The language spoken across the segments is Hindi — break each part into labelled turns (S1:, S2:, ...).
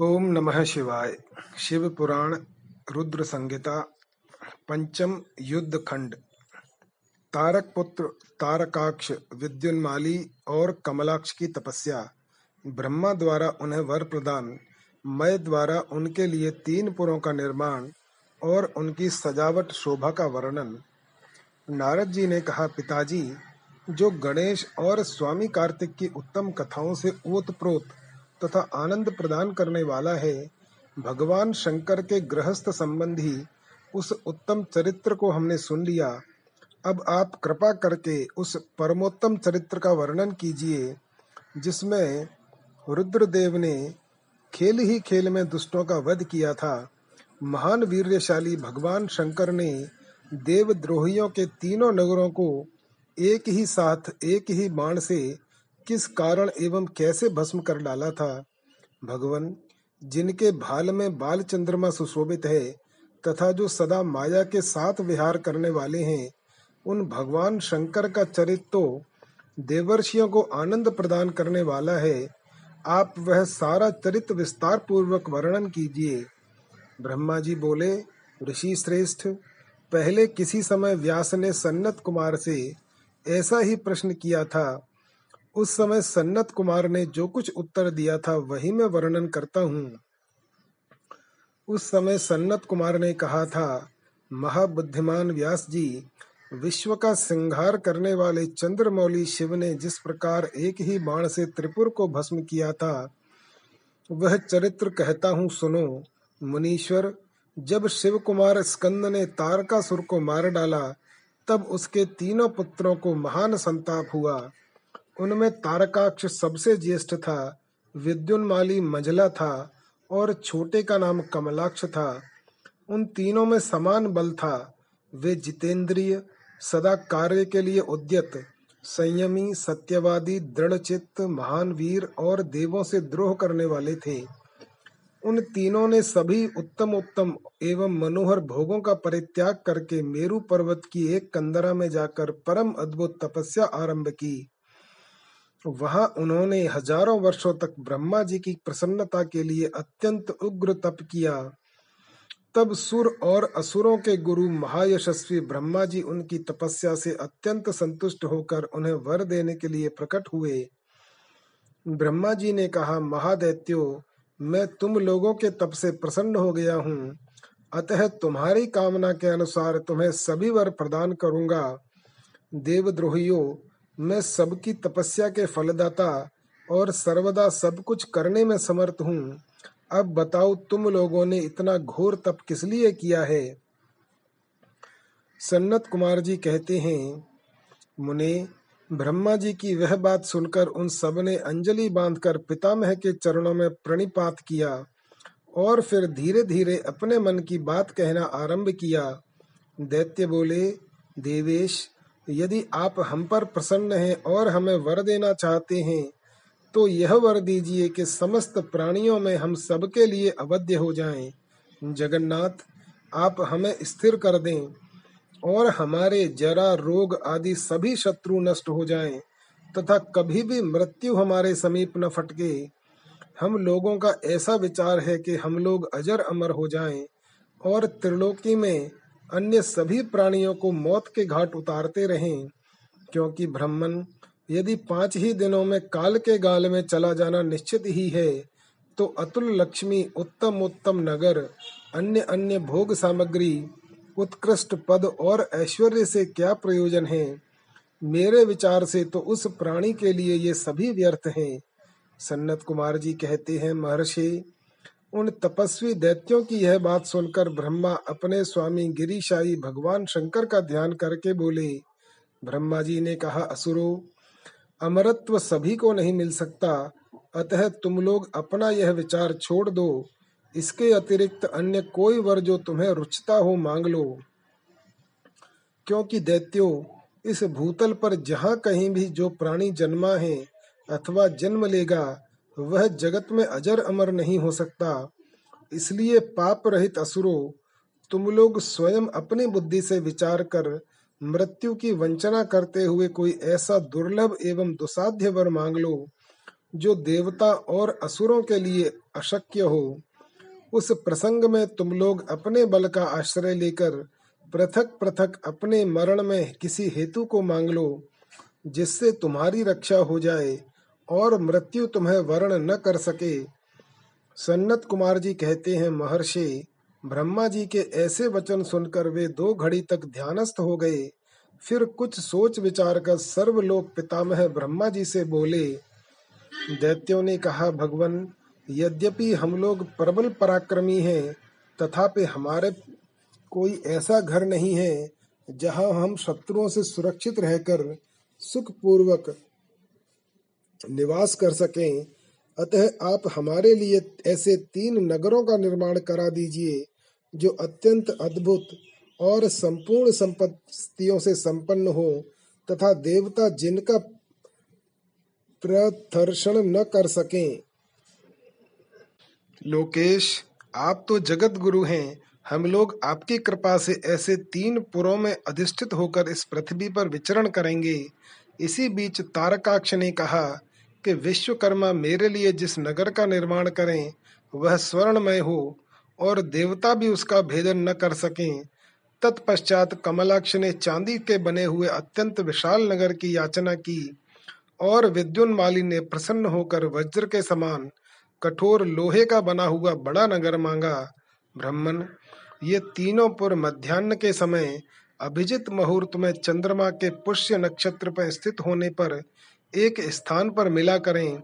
S1: ओम नमः शिवाय। शिव पुराण रुद्र संहिता पंचम युद्ध खंड तारक पुत्र तारकाक्ष, विद्युन्माली और कमलाक्ष की तपस्या। ब्रह्मा द्वारा उन्हें वर प्रदान, मय द्वारा उनके लिए तीन पुरों का निर्माण और उनकी सजावट शोभा का वर्णन। नारद जी ने कहा, पिताजी, जो गणेश और स्वामी कार्तिक की उत्तम कथाओं से ओतप्रोत तथा आनंद प्रदान करने वाला है, भगवान शंकर के गृहस्थ संबंधी उस उत्तम चरित्र को हमने सुन लिया। अब आप कृपा करके उस परमोत्तम चरित्र का वर्णन कीजिए, जिसमें रुद्रदेव ने खेल ही खेल में दुष्टों का वध किया था। महान वीर्यशाली भगवान शंकर ने देवद्रोहियों के तीनों नगरों को एक ही साथ, एक ही बाण से किस कारण एवं कैसे भस्म कर डाला था? भगवान, जिनके भाल में बाल चंद्रमा सुशोभित है तथा जो सदा माया के साथ विहार करने वाले हैं, उन भगवान शंकर का चरित्र तो देवर्षियों को आनंद प्रदान करने वाला है। आप वह सारा चरित्र विस्तार पूर्वक वर्णन कीजिए। ब्रह्मा जी बोले, ऋषि श्रेष्ठ, पहले किसी समय व्यास ने सन्नत कुमार से ऐसा ही प्रश्न किया था। उस समय सन्नत कुमार ने जो कुछ उत्तर दिया था, वही मैं वर्णन करता हूँ। उस समय सन्नत कुमार ने कहा था, महाबुद्धिमान व्यास जी, विश्व का संहार करने वाले चंद्रमौली शिव ने जिस प्रकार एक ही बाण से त्रिपुर को भस्म किया था, वह चरित्र कहता हूँ सुनो। मुनीश्वर, जब शिव कुमार स्कंद ने तारकासुर को मार डाला, तब उसके तीनों पुत्रों को महान संताप हुआ। उनमें तारकाक्ष सबसे ज्येष्ठ था, विद्युन्माली मझला था और छोटे का नाम कमलाक्ष था। उन तीनों में समान बल था। वे जितेंद्रिय, सदा कार्य के लिए उद्यत, संयमी, सत्यवादी, दृढ़चित्त, महान वीर और देवों से द्रोह करने वाले थे। उन तीनों ने सभी उत्तम उत्तम एवं मनोहर भोगों का परित्याग करके मेरु पर्वत की एक कंदरा में जाकर परम अद्भुत तपस्या आरंभ की। वहाँ उन्होंने हज़ारों वर्षों तक ब्रह्मा जी की प्रसन्नता के लिए अत्यंत उग्र तप किया। तब सुर और असुरों के गुरु महायशस्वी ब्रह्मा जी उनकी तपस्या से अत्यंत संतुष्ट होकर उन्हें वर देने के लिए प्रकट हुए। ब्रह्मा जी ने कहा, महादैत्यो, मैं तुम लोगों के तप से प्रसन्न हो गया हूँ। अतः तुम्हारी कामना के अनुसार तुम्हें सभी वर प्रदान करूँगा। देवद्रोहियों मैं सबकी तपस्या के फलदाता और सर्वदा सब कुछ करने में समर्थ हूँ। अब बताओ, तुम लोगों ने इतना घोर तप किस लिए किया है? सन्नत कुमार जी कहते हैं, मुने, ब्रह्मा जी की वह बात सुनकर उन सबने अंजलि बांधकर पितामह के चरणों में प्रणिपात किया और फिर धीरे धीरे अपने मन की बात कहना आरंभ किया। दैत्य बोले, देवेश यदि आप हम पर प्रसन्न हैं और हमें वर देना चाहते हैं तो यह वर दीजिए कि समस्त प्राणियों में हम सबके लिए अवध्य हो जाएँ। जगन्नाथ, आप हमें स्थिर कर दें और हमारे जरा रोग आदि सभी शत्रु नष्ट हो जाएँ, तथा कभी भी मृत्यु हमारे समीप न फटके हम लोगों का ऐसा विचार है कि हम लोग अजर अमर हो जाएँ और त्रिलोकी में अन्य सभी प्राणियों को मौत के घाट उतारते रहें, क्योंकि ब्राह्मण, यदि पाँच ही दिनों में काल के गाल में चला जाना निश्चित ही है तो अतुल लक्ष्मी उत्तम उत्तम नगर, अन्य अन्य भोग सामग्री, उत्कृष्ट पद और ऐश्वर्य से क्या प्रयोजन है? मेरे विचार से तो उस प्राणी के लिए ये सभी व्यर्थ हैं। सन्नत कुमार जी कहते हैं, महर्षि उन तपस्वी दैत्यों की यह बात सुनकर ब्रह्मा अपने स्वामी गिरिशाही भगवान शंकर का ध्यान करके बोले ब्रह्मा जी ने कहा, असुरो, अमरत्व सभी को नहीं मिल सकता, अतः तुम लोग अपना यह विचार छोड़ दो, इसके अतिरिक्त अन्य कोई वर जो तुम्हें रुचता हो मांग लो। क्योंकि दैत्यो, इस भूतल पर जहाँ कहीं भी जो प्राणी जन्मा है अथवा जन्म लेगा वह जगत में अजर अमर नहीं हो सकता। इसलिए पाप रहित असुरो, तुम लोग स्वयं अपनी बुद्धि से विचार कर मृत्यु की वंचना करते हुए कोई ऐसा दुर्लभ एवं दुसाध्य वर मांग लो, जो देवता और असुरों के लिए अशक्य हो। उस प्रसंग में तुम लोग अपने बल का आश्रय लेकर पृथक पृथक अपने मरण में किसी हेतु को मांग लो, जिससे तुम्हारी रक्षा हो जाए। और मृत्यु तुम्हें वर्ण न कर सके। सन्नत कुमार जी कहते हैं, महर्षि, ब्रह्मा जी के ऐसे वचन सुनकर वे दो घड़ी तक ध्यानस्थ हो गए। फिर कुछ सोच विचार कर सर्वलोक पितामह ब्रह्मा जी से बोले, दैत्यों ने कहा, भगवान, यद्यपि हम लोग प्रबल पराक्रमी हैं, तथापि हमारे कोई ऐसा घर नहीं है जहाँ हम शत्रुओं से सुरक्षित रहकर सुख पूर्वक निवास कर सकें। अतः आप हमारे लिए ऐसे तीन नगरों का निर्माण करा दीजिए, जो अत्यंत अद्भुत और संपूर्ण संपत्तियों से संपन्न हो तथा देवता जिनका प्रदर्शन न कर सकें। लोकेश, आप तो जगत गुरु हैं। हम लोग आपकी कृपा से ऐसे तीन पुरों में अधिष्ठित होकर इस पृथ्वी पर विचरण करेंगे। इसी बीच तारकाक्ष ने कहा कि विश्वकर्मा मेरे लिए जिस नगर का निर्माण करें, वह स्वर्णमय हो और देवता भी उसका भेदन न कर सकें। तत्पश्चात कमलाक्ष ने चांदी के बने हुए अत्यंत विशाल नगर की याचना की और विद्युन्माली ने प्रसन्न होकर वज्र के समान कठोर लोहे का बना हुआ बड़ा नगर मांगा। ब्राह्मण, ये तीनों पुर मध्यान्ह के समय अभिजित मुहूर्त में चंद्रमा के पुष्य नक्षत्र पर स्थित होने पर एक स्थान पर मिला करें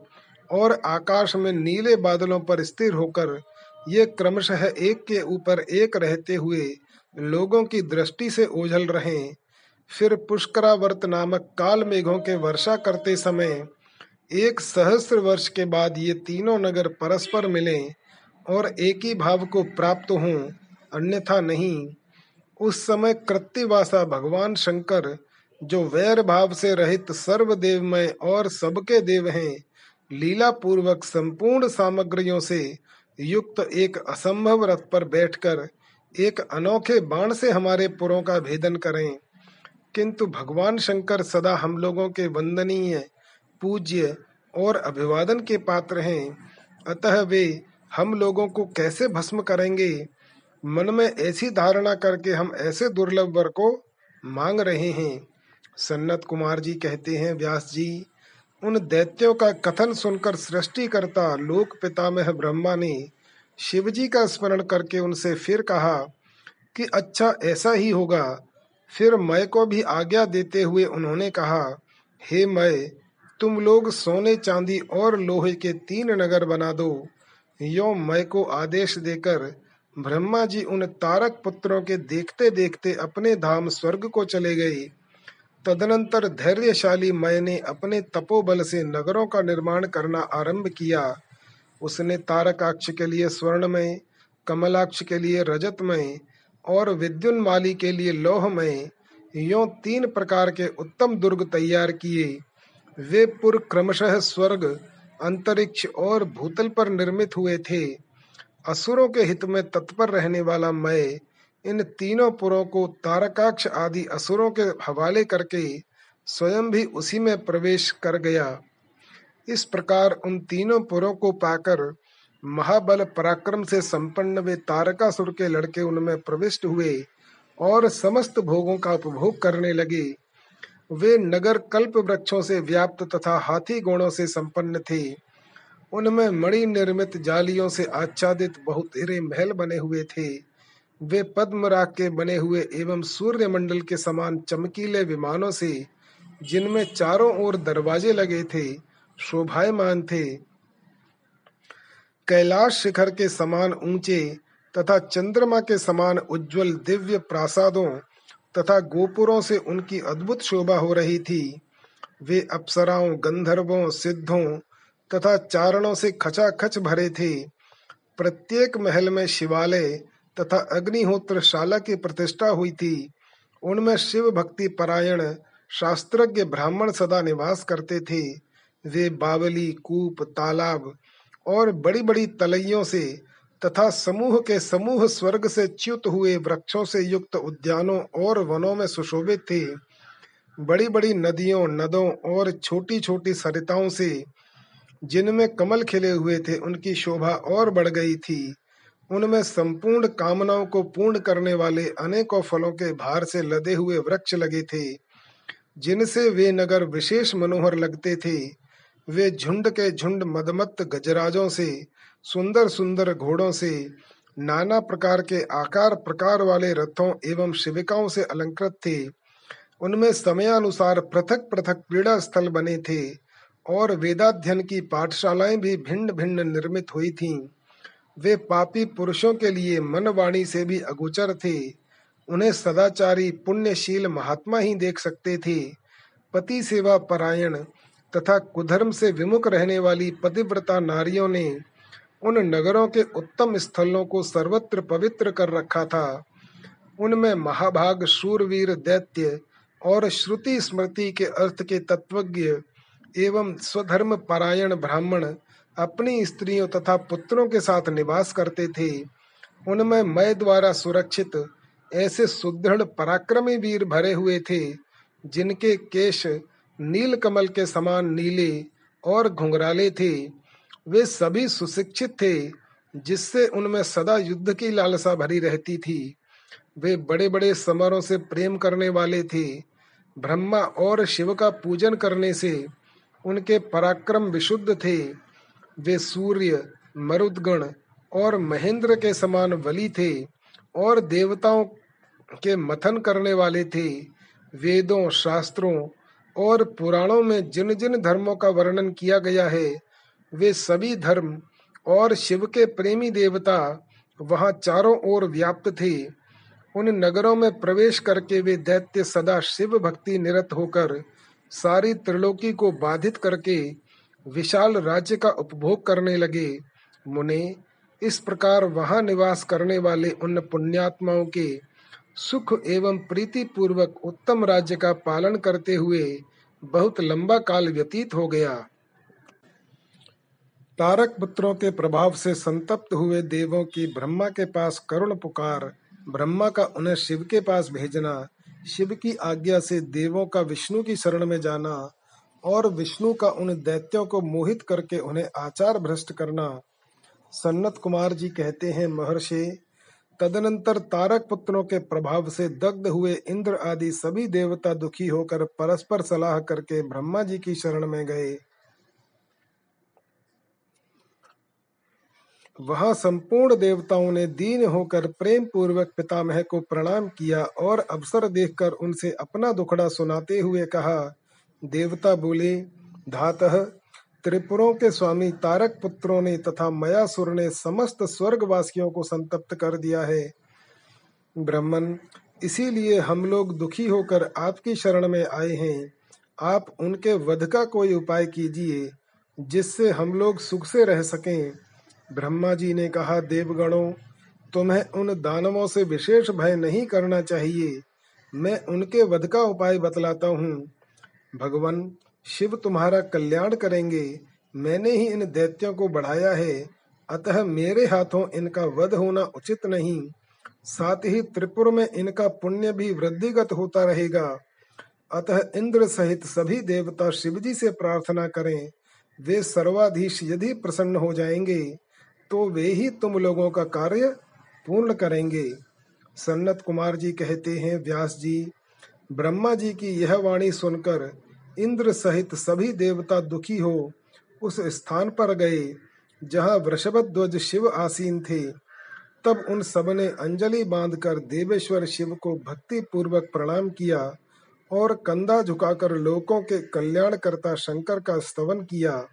S1: और आकाश में नीले बादलों पर स्थिर होकर ये क्रमशः एक के ऊपर एक रहते हुए लोगों की दृष्टि से ओझल रहे। फिर पुष्करावर्त नामक काल मेघों के वर्षा करते समय एक सहस्र वर्ष के बाद ये तीनों नगर परस्पर मिले और एक ही भाव को प्राप्त हों, अन्यथा नहीं। उस समय कृत्तिवासा भगवान शंकर जो वैर भाव से रहित सर्वदेवमय और सबके देव हैं लीला पूर्वक संपूर्ण सामग्रियों से युक्त एक असंभव रथ पर बैठकर एक अनोखे बाण से हमारे पुरों का भेदन करें। किंतु भगवान शंकर सदा हम लोगों के वंदनीय, पूज्य और अभिवादन के पात्र हैं। अतः वे हम लोगों को कैसे भस्म करेंगे? मन में ऐसी धारणा करके हम ऐसे दुर्लभ वर को मांग रहे हैं। सन्नत कुमार जी कहते हैं, व्यास जी, उन दैत्यों का कथन सुनकर सृष्टि करता लोक पितामह ब्रह्मा ने शिव जी का स्मरण करके उनसे फिर कहा कि अच्छा ऐसा ही होगा। फिर मय को भी आज्ञा देते हुए उन्होंने कहा, हे मय, तुम लोग सोने चांदी और लोहे के तीन नगर बना दो। यो मय को आदेश देकर ब्रह्मा जी उन तारक पुत्रों के देखते देखते अपने धाम स्वर्ग को चले गए। तदनंतर धैर्यशाली मय ने अपने तपोबल से नगरों का निर्माण करना आरंभ किया। उसने तारकाक्ष के लिए स्वर्णमय, कमलाक्ष के लिए रजतमय और विद्युन्माली के लिए लोहमय यो तीन प्रकार के उत्तम दुर्ग तैयार किए। वे पुर क्रमशः स्वर्ग, अंतरिक्ष और भूतल पर निर्मित हुए थे। असुरों के हित में तत्पर रहने वाला मय इन तीनों पुरों को तारकाक्ष आदि असुरों के हवाले करके स्वयं भी उसी में प्रवेश कर गया। इस प्रकार उन तीनों पुरों को पाकर महाबल पराक्रम से संपन्न वे तारकासुर के लड़के उनमें प्रविष्ट हुए और समस्त भोगों का उपभोग करने लगे। वे नगर कल्प वृक्षों से व्याप्त तथा हाथी गुणों से संपन्न थे। उनमें मणि निर्मित जालियों से आच्छादित बहुत महल बने हुए थे। वे पद्मराग के बने हुए एवं सूर्य मंडल के समान चमकीले विमानों से, जिनमें चारों ओर दरवाजे लगे थे, शोभायमान थे। कैलाश शिखर के समान ऊँचे तथा चंद्रमा के समान उज्जवल दिव्य प्रासादों तथा गोपुरों से उनकी अद्भुत शोभा हो रही थी। वे अप्सराओं, गंधर्वों, सिद्धों तथा चारणों से खचाखच भरे थे। प्रत्येक महल में शिवालय तथा अग्निहोत्र शाला की प्रतिष्ठा हुई थी। उनमें शिव भक्ति परायण, शास्त्रज्ञ ब्राह्मण सदा निवास करते थे। वे बावली, कूप, तालाब और बड़ी बड़ी तलइयों से तथा समूह के समूह स्वर्ग से च्युत हुए वृक्षों से युक्त उद्यानों और वनों में सुशोभित थे। बड़ी बड़ी नदियों, नदों और छोटी छोटी सरिताओं से जिनमें कमल खिले हुए थे, उनकी शोभा और बढ़ गई थी। उनमें संपूर्ण कामनाओं को पूर्ण करने वाले अनेकों फलों के भार से लदे हुए वृक्ष लगे थे। जिनसे वे नगर विशेष मनोहर लगते थे। वे झुंड के झुंड मदमत्त गजराजों से सुंदर सुंदर घोड़ों से, नाना प्रकार के आकार प्रकार वाले रथों एवं शिविकाओं से अलंकृत थे। उनमें समयानुसार पृथक पृथक क्रीड़ा स्थल बने थे और वेदाध्ययन की पाठशालाएँ भी भिन्न भिन्न निर्मित हुई थीं। वे पापी पुरुषों के लिए मन वाणी से भी अगोचर थे। उन्हें सदाचारी, पुण्यशील महात्मा ही देख सकते थे। पति सेवा परायण तथा कुधर्म से विमुख रहने वाली पतिव्रता नारियों ने उन नगरों के उत्तम स्थलों को सर्वत्र पवित्र कर रखा था। उनमें महाभाग, शूरवीर, दैत्य और श्रुति स्मृति के अर्थ के तत्वज्ञ एवं स्वधर्म परायण ब्राह्मण अपनी स्त्रियों तथा पुत्रों के साथ निवास करते थे। उनमें मय द्वारा सुरक्षित ऐसे सुदृढ़ पराक्रमी वीर भरे हुए थे, जिनके केश नील कमल के समान नीले और घुंघराले थे। वे सभी सुशिक्षित थे, जिससे उनमें सदा युद्ध की लालसा भरी रहती थी। वे बड़े बड़े समरों से प्रेम करने वाले थे। ब्रह्मा और शिव का पूजन करने से उनके पराक्रम विशुद्ध थे। वे सूर्य, मरुदगण और महेंद्र के समान बलि थे और देवताओं के मथन करने वाले थे। वेदों, शास्त्रों और पुराणों में जिन जिन धर्मों का वर्णन किया गया है, वे सभी धर्म और शिव के प्रेमी देवता वहाँ चारों ओर व्याप्त थे। उन नगरों में प्रवेश करके वे दैत्य सदा शिव भक्ति निरत होकर सारी त्रिलोकी को बाधित करके विशाल राज्य का उपभोग करने लगे। मुने, इस प्रकार वहाँ निवास करने वाले उन पुण्यात्माओं के सुख एवं प्रीति पूर्वक उत्तम राज्य का पालन करते हुए बहुत लंबा काल व्यतीत हो गया। तारक पुत्रों के प्रभाव से संतप्त हुए देवों की ब्रह्मा के पास करुण पुकार, ब्रह्मा का उन्हें शिव के पास भेजना, शिव की आज्ञा से देवों का विष्णु की शरण में जाना और विष्णु का उन दैत्यों को मोहित करके उन्हें आचार भ्रष्ट करना। सन्नत कुमार जी कहते हैं, महर्षि, तदनंतर तारक पुत्रों के प्रभाव से दग्ध हुए इंद्र आदि सभी देवता दुखी होकर परस्पर सलाह करके ब्रह्मा जी की शरण में गए। वहाँ संपूर्ण देवताओं ने दीन होकर प्रेम पूर्वक पितामह को प्रणाम किया और अवसर देखकर उनसे अपना दुखड़ा सुनाते हुए कहा देवता बोले, धातः, त्रिपुरों के स्वामी तारक पुत्रों ने तथा मयासुर ने समस्त स्वर्गवासियों को संतप्त कर दिया है। ब्रह्मन इसीलिए हम लोग दुखी होकर आपकी शरण में आए हैं। आप उनके वध का कोई उपाय कीजिए, जिससे हम लोग सुख से रह सकें। ब्रह्मा जी ने कहा, देवगणों, तुम्हें उन दानवों से विशेष भय नहीं करना चाहिए। मैं उनके वध का उपाय बतलाता हूँ। भगवान, शिव तुम्हारा कल्याण करेंगे। मैंने ही इन दैत्यों को बढ़ाया है। अतः मेरे हाथों इनका वध होना उचित नहीं। साथ ही त्रिपुर में इनका पुण्य भी वृद्धिगत होता रहेगा। अतः इंद्र सहित सभी देवता शिवजी से प्रार्थना करें। वे सर्वाधीश यदि प्रसन्न हो जाएँगे तो वे ही तुम लोगों का कार्य पूर्ण करेंगे। सन्नत कुमार जी कहते हैं, व्यास जी ब्रह्मा जी की यह वाणी सुनकर इंद्र सहित सभी देवता दुखी हो उस स्थान पर गए, जहाँ वृषभ ध्वज शिव आसीन थे। तब उन सबने अंजलि बांधकर देवेश्वर शिव को भक्ति पूर्वक प्रणाम किया और कंधा झुकाकर लोकों के कल्याणकर्ता शंकर का स्तवन किया।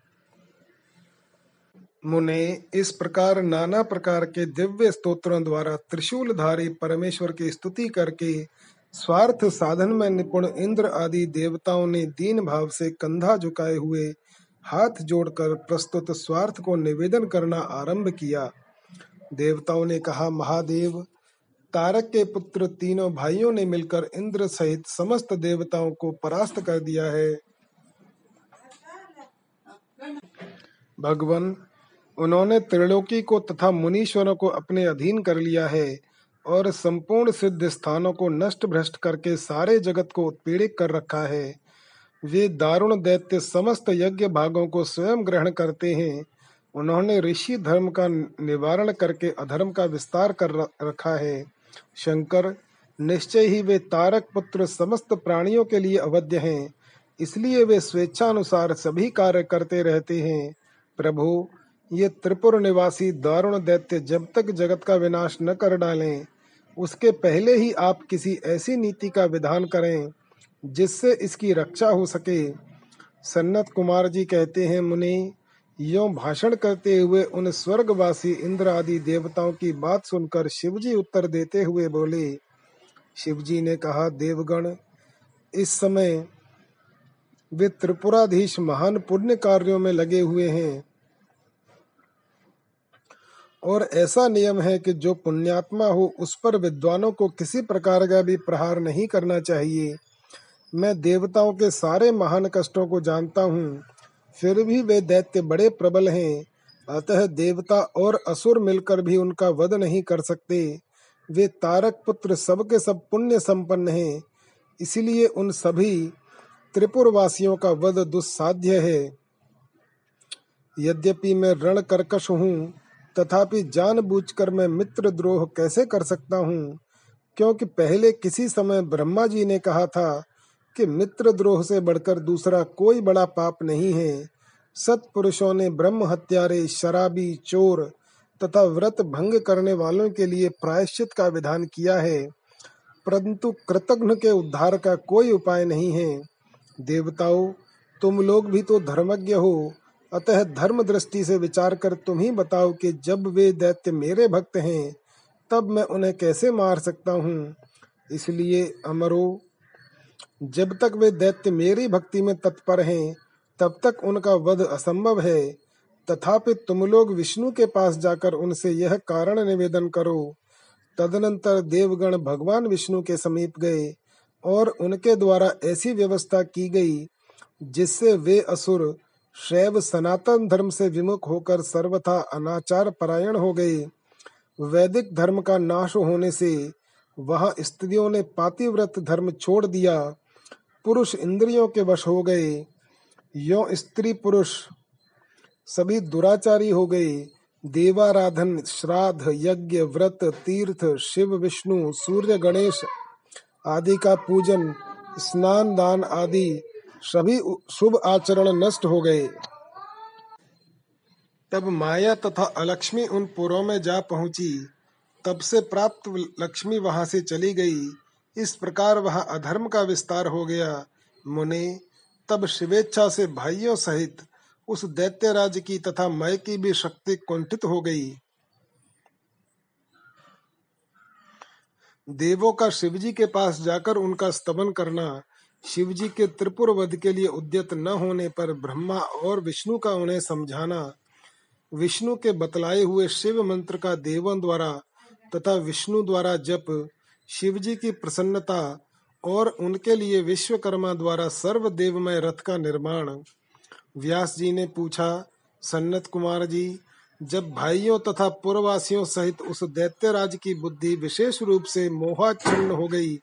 S1: मुने, इस प्रकार नाना प्रकार के दिव्य स्तोत्रों द्वारा त्रिशूलधारी परमेश्वर की स्तुति करके स्वार्थ साधन में निपुण इंद्र आदि देवताओं ने दीन भाव से कंधा झुकाए हुए हाथ जोड़कर प्रस्तुत स्वार्थ को निवेदन करना आरंभ किया। देवताओं ने कहा, महादेव, तारक के पुत्र तीनों भाइयों ने मिलकर इंद्र सहित समस्त देवताओं को परास्त कर दिया है। भगवान, उन्होंने त्रिलोकी को तथा मुनीश्वरों को अपने अधीन कर लिया है। और संपूर्ण सिद्ध स्थानों को नष्ट भ्रष्ट करके सारे जगत को उत्पीड़ित कर रखा है। वे दारुण दैत्य समस्त यज्ञ भागों को स्वयं ग्रहण करते हैं। उन्होंने ऋषि धर्म का निवारण करके अधर्म का विस्तार कर रखा है। शंकर, निश्चय ही वे तारक पुत्र समस्त प्राणियों के लिए अवध्य हैं। इसलिए वे स्वेच्छानुसार सभी कार्य करते रहते हैं। प्रभु, ये त्रिपुर निवासी दारुण दैत्य जब तक जगत का विनाश न कर डालें उसके पहले ही आप किसी ऐसी नीति का विधान करें, जिससे इसकी रक्षा हो सके। सन्नत कुमार जी कहते हैं, मुनि, यो भाषण करते हुए उन स्वर्गवासी इंद्र आदि देवताओं की बात सुनकर शिवजी उत्तर देते हुए बोले। शिवजी ने कहा, देवगण, इस समय वे त्रिपुराधीश महान पुण्य कार्यों में लगे हुए हैं। और ऐसा नियम है कि जो पुण्यात्मा हो, उस पर विद्वानों को किसी प्रकार का भी प्रहार नहीं करना चाहिए। मैं देवताओं के सारे महान कष्टों को जानता हूँ, फिर भी वे दैत्य बड़े प्रबल हैं, अतः देवता और असुर मिलकर भी उनका वध नहीं कर सकते। वे तारक पुत्र सबके सब पुण्य संपन्न हैं, इसलिए उन सभी त्रिपुरवासियों का वध दुस्साध्य है। यद्यपि मैं रण कर्कश हूँ तथापि जानबूझकर मैं मित्र द्रोह कैसे कर सकता हूँ? क्योंकि पहले किसी समय ब्रह्मा जी ने कहा था कि मित्र द्रोह से बढ़कर दूसरा कोई बड़ा पाप नहीं है। सत्पुरुषों ने ब्रह्म हत्यारे, शराबी, चोर तथा व्रत भंग करने वालों के लिए प्रायश्चित का विधान किया है। परंतु कृतघ्न के उद्धार का कोई उपाय नहीं है। देवताओं, तुम लोग भी तो धर्मज्ञ हो अतः धर्म दृष्टि से विचार कर तुम ही बताओ कि जब वे दैत्य मेरे भक्त हैं, तब मैं उन्हें कैसे मार सकता हूँ? इसलिए अमरो, जब तक वे दैत्य मेरी भक्ति में तत्पर हैं, तब तक उनका वध असंभव है। तथापि तुम लोग विष्णु के पास जाकर उनसे यह कारण निवेदन करो। तदनंतर देवगण भगवान विष्णु के समीप गए और उनके द्वारा ऐसी व्यवस्था की गई, जिससे वे असुर शैव सनातन धर्म से विमुख होकर सर्वथा अनाचार परायण हो गए वैदिक धर्म का नाश होने से वहाँ स्त्रियों ने पातिव्रत धर्म छोड़ दिया। पुरुष इंद्रियों के वश हो गए। यो स्त्री पुरुष सभी दुराचारी हो गए। देवाराधन, श्राद्ध, यज्ञ, व्रत, तीर्थ, शिव, विष्णु, सूर्य, गणेश आदि का पूजन, स्नान दान आदि सभी शुभ आचरण नष्ट हो गए। तब माया तथा अलक्ष्मी उन पुरों में जा पहुँची। तब से प्राप्त लक्ष्मी वहाँ से चली गई। इस प्रकार वहाँ अधर्म का विस्तार हो गया। मुने, तब शिवेच्छा से भाइयों सहित उस दैत्य राज की तथा मय की भी शक्ति कुंठित हो गई। देवों का शिवजी के पास जाकर उनका स्तवन करना शिवजी के त्रिपुर वध के लिए उद्यत न होने पर ब्रह्मा और विष्णु का उन्हें समझाना, विष्णु के बतलाए हुए शिव मंत्र का देवन द्वारा तथा विष्णु द्वारा जप, शिवजी की प्रसन्नता और उनके लिए विश्वकर्मा द्वारा सर्व देवमय रथ का निर्माण। व्यास जी ने पूछा, सन्नत कुमार जी, जब भाइयों तथा पूर्ववासियों सहित उस दैत्यराज की बुद्धि विशेष रूप से मोहाच्छन्न हो गई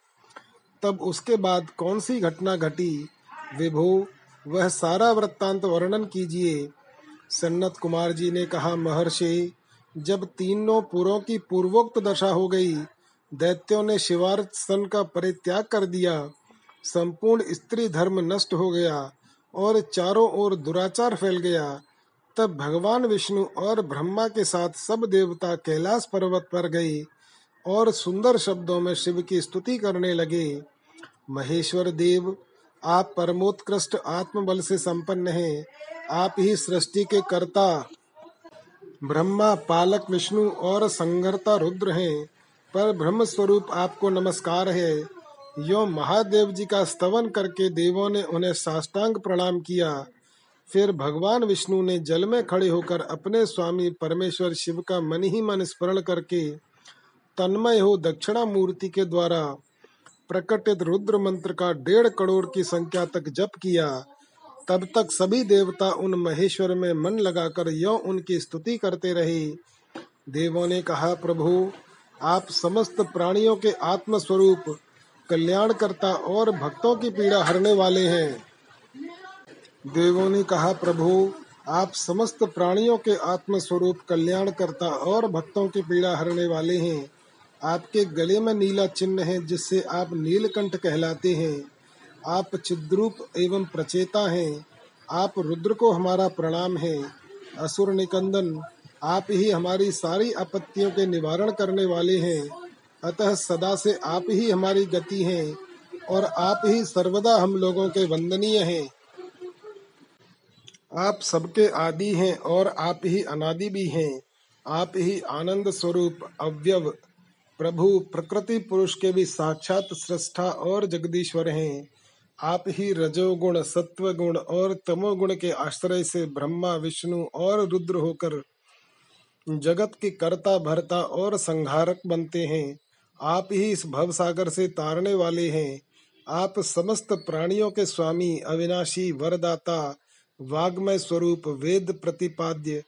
S1: तब उसके बाद कौन सी घटना घटी? विभो, वह सारा वृत्तांत वर्णन कीजिए। सन्नत कुमार जी ने कहा, महर्षि, जब तीनों पुरों की पूर्वोक्त दशा हो गई, दैत्यों ने शिवार्सन का परित्याग कर दिया। संपूर्ण स्त्री धर्म नष्ट हो गया और चारों ओर दुराचार फैल गया। तब भगवान विष्णु और ब्रह्मा के साथ सब देवता कैलाश पर्वत पर गए और सुंदर शब्दों में शिव की स्तुति करने लगे। महेश्वर देव, आप परमोत्कृष्ट आत्मबल से संपन्न हैं। आप ही सृष्टि के कर्ता, ब्रह्मा, पालक, विष्णु और संगरता रुद्र हैं। पर ब्रह्म स्वरूप आपको नमस्कार है। यो महादेव जी का स्तवन करके देवों ने उन्हें साष्टांग प्रणाम किया। फिर भगवान विष्णु ने जल में खड़े होकर अपने स्वामी परमेश्वर शिव का मन ही मन स्मरण करके तन्मय हो दक्षिणा मूर्ति के द्वारा प्रकटित रुद्र मंत्र का डेढ़ करोड़ की संख्या तक जप किया, तब तक सभी देवता उन महेश्वर में मन लगाकर यो उनकी स्तुति करते रहे। देवों ने कहा, प्रभु, आप समस्त प्राणियों के आत्म स्वरूप कल्याणकर्ता और भक्तों की पीड़ा हरने वाले हैं। देवों ने कहा, प्रभु, आप समस्त प्राणियों के आत्म स्वरूप कल्याण करता और भक्तों की पीड़ा हरने वाले हैं। आपके गले में नीला चिन्ह है, जिससे आप नीलकंठ कहलाते हैं। आप चिद्रूप एवं प्रचेता हैं। आप रुद्र को हमारा प्रणाम है। असुर निकंदन, आप ही हमारी सारी आपत्तियों के निवारण करने वाले हैं। अतः सदा से आप ही हमारी गति हैं और आप ही सर्वदा हम लोगों के वंदनीय हैं। आप सबके आदि हैं और आप ही अनादि भी हैं। आप ही आनंद स्वरूप, अव्यव प्रभु प्रकृति पुरुष के भी साक्षात सृष्टा और जगदीश्वर हैं। आप ही रजोगुण सत्व गुण और तमोगुण के आश्रय से ब्रह्मा, विष्णु और रुद्र होकर जगत के कर्ता, भरता और संहारक बनते हैं। आप ही इस भव सागर से तारने वाले हैं। आप समस्त प्राणियों के स्वामी, अविनाशी, वरदाता, वाग्मय स्वरूप, वेद प्रतिपाद्य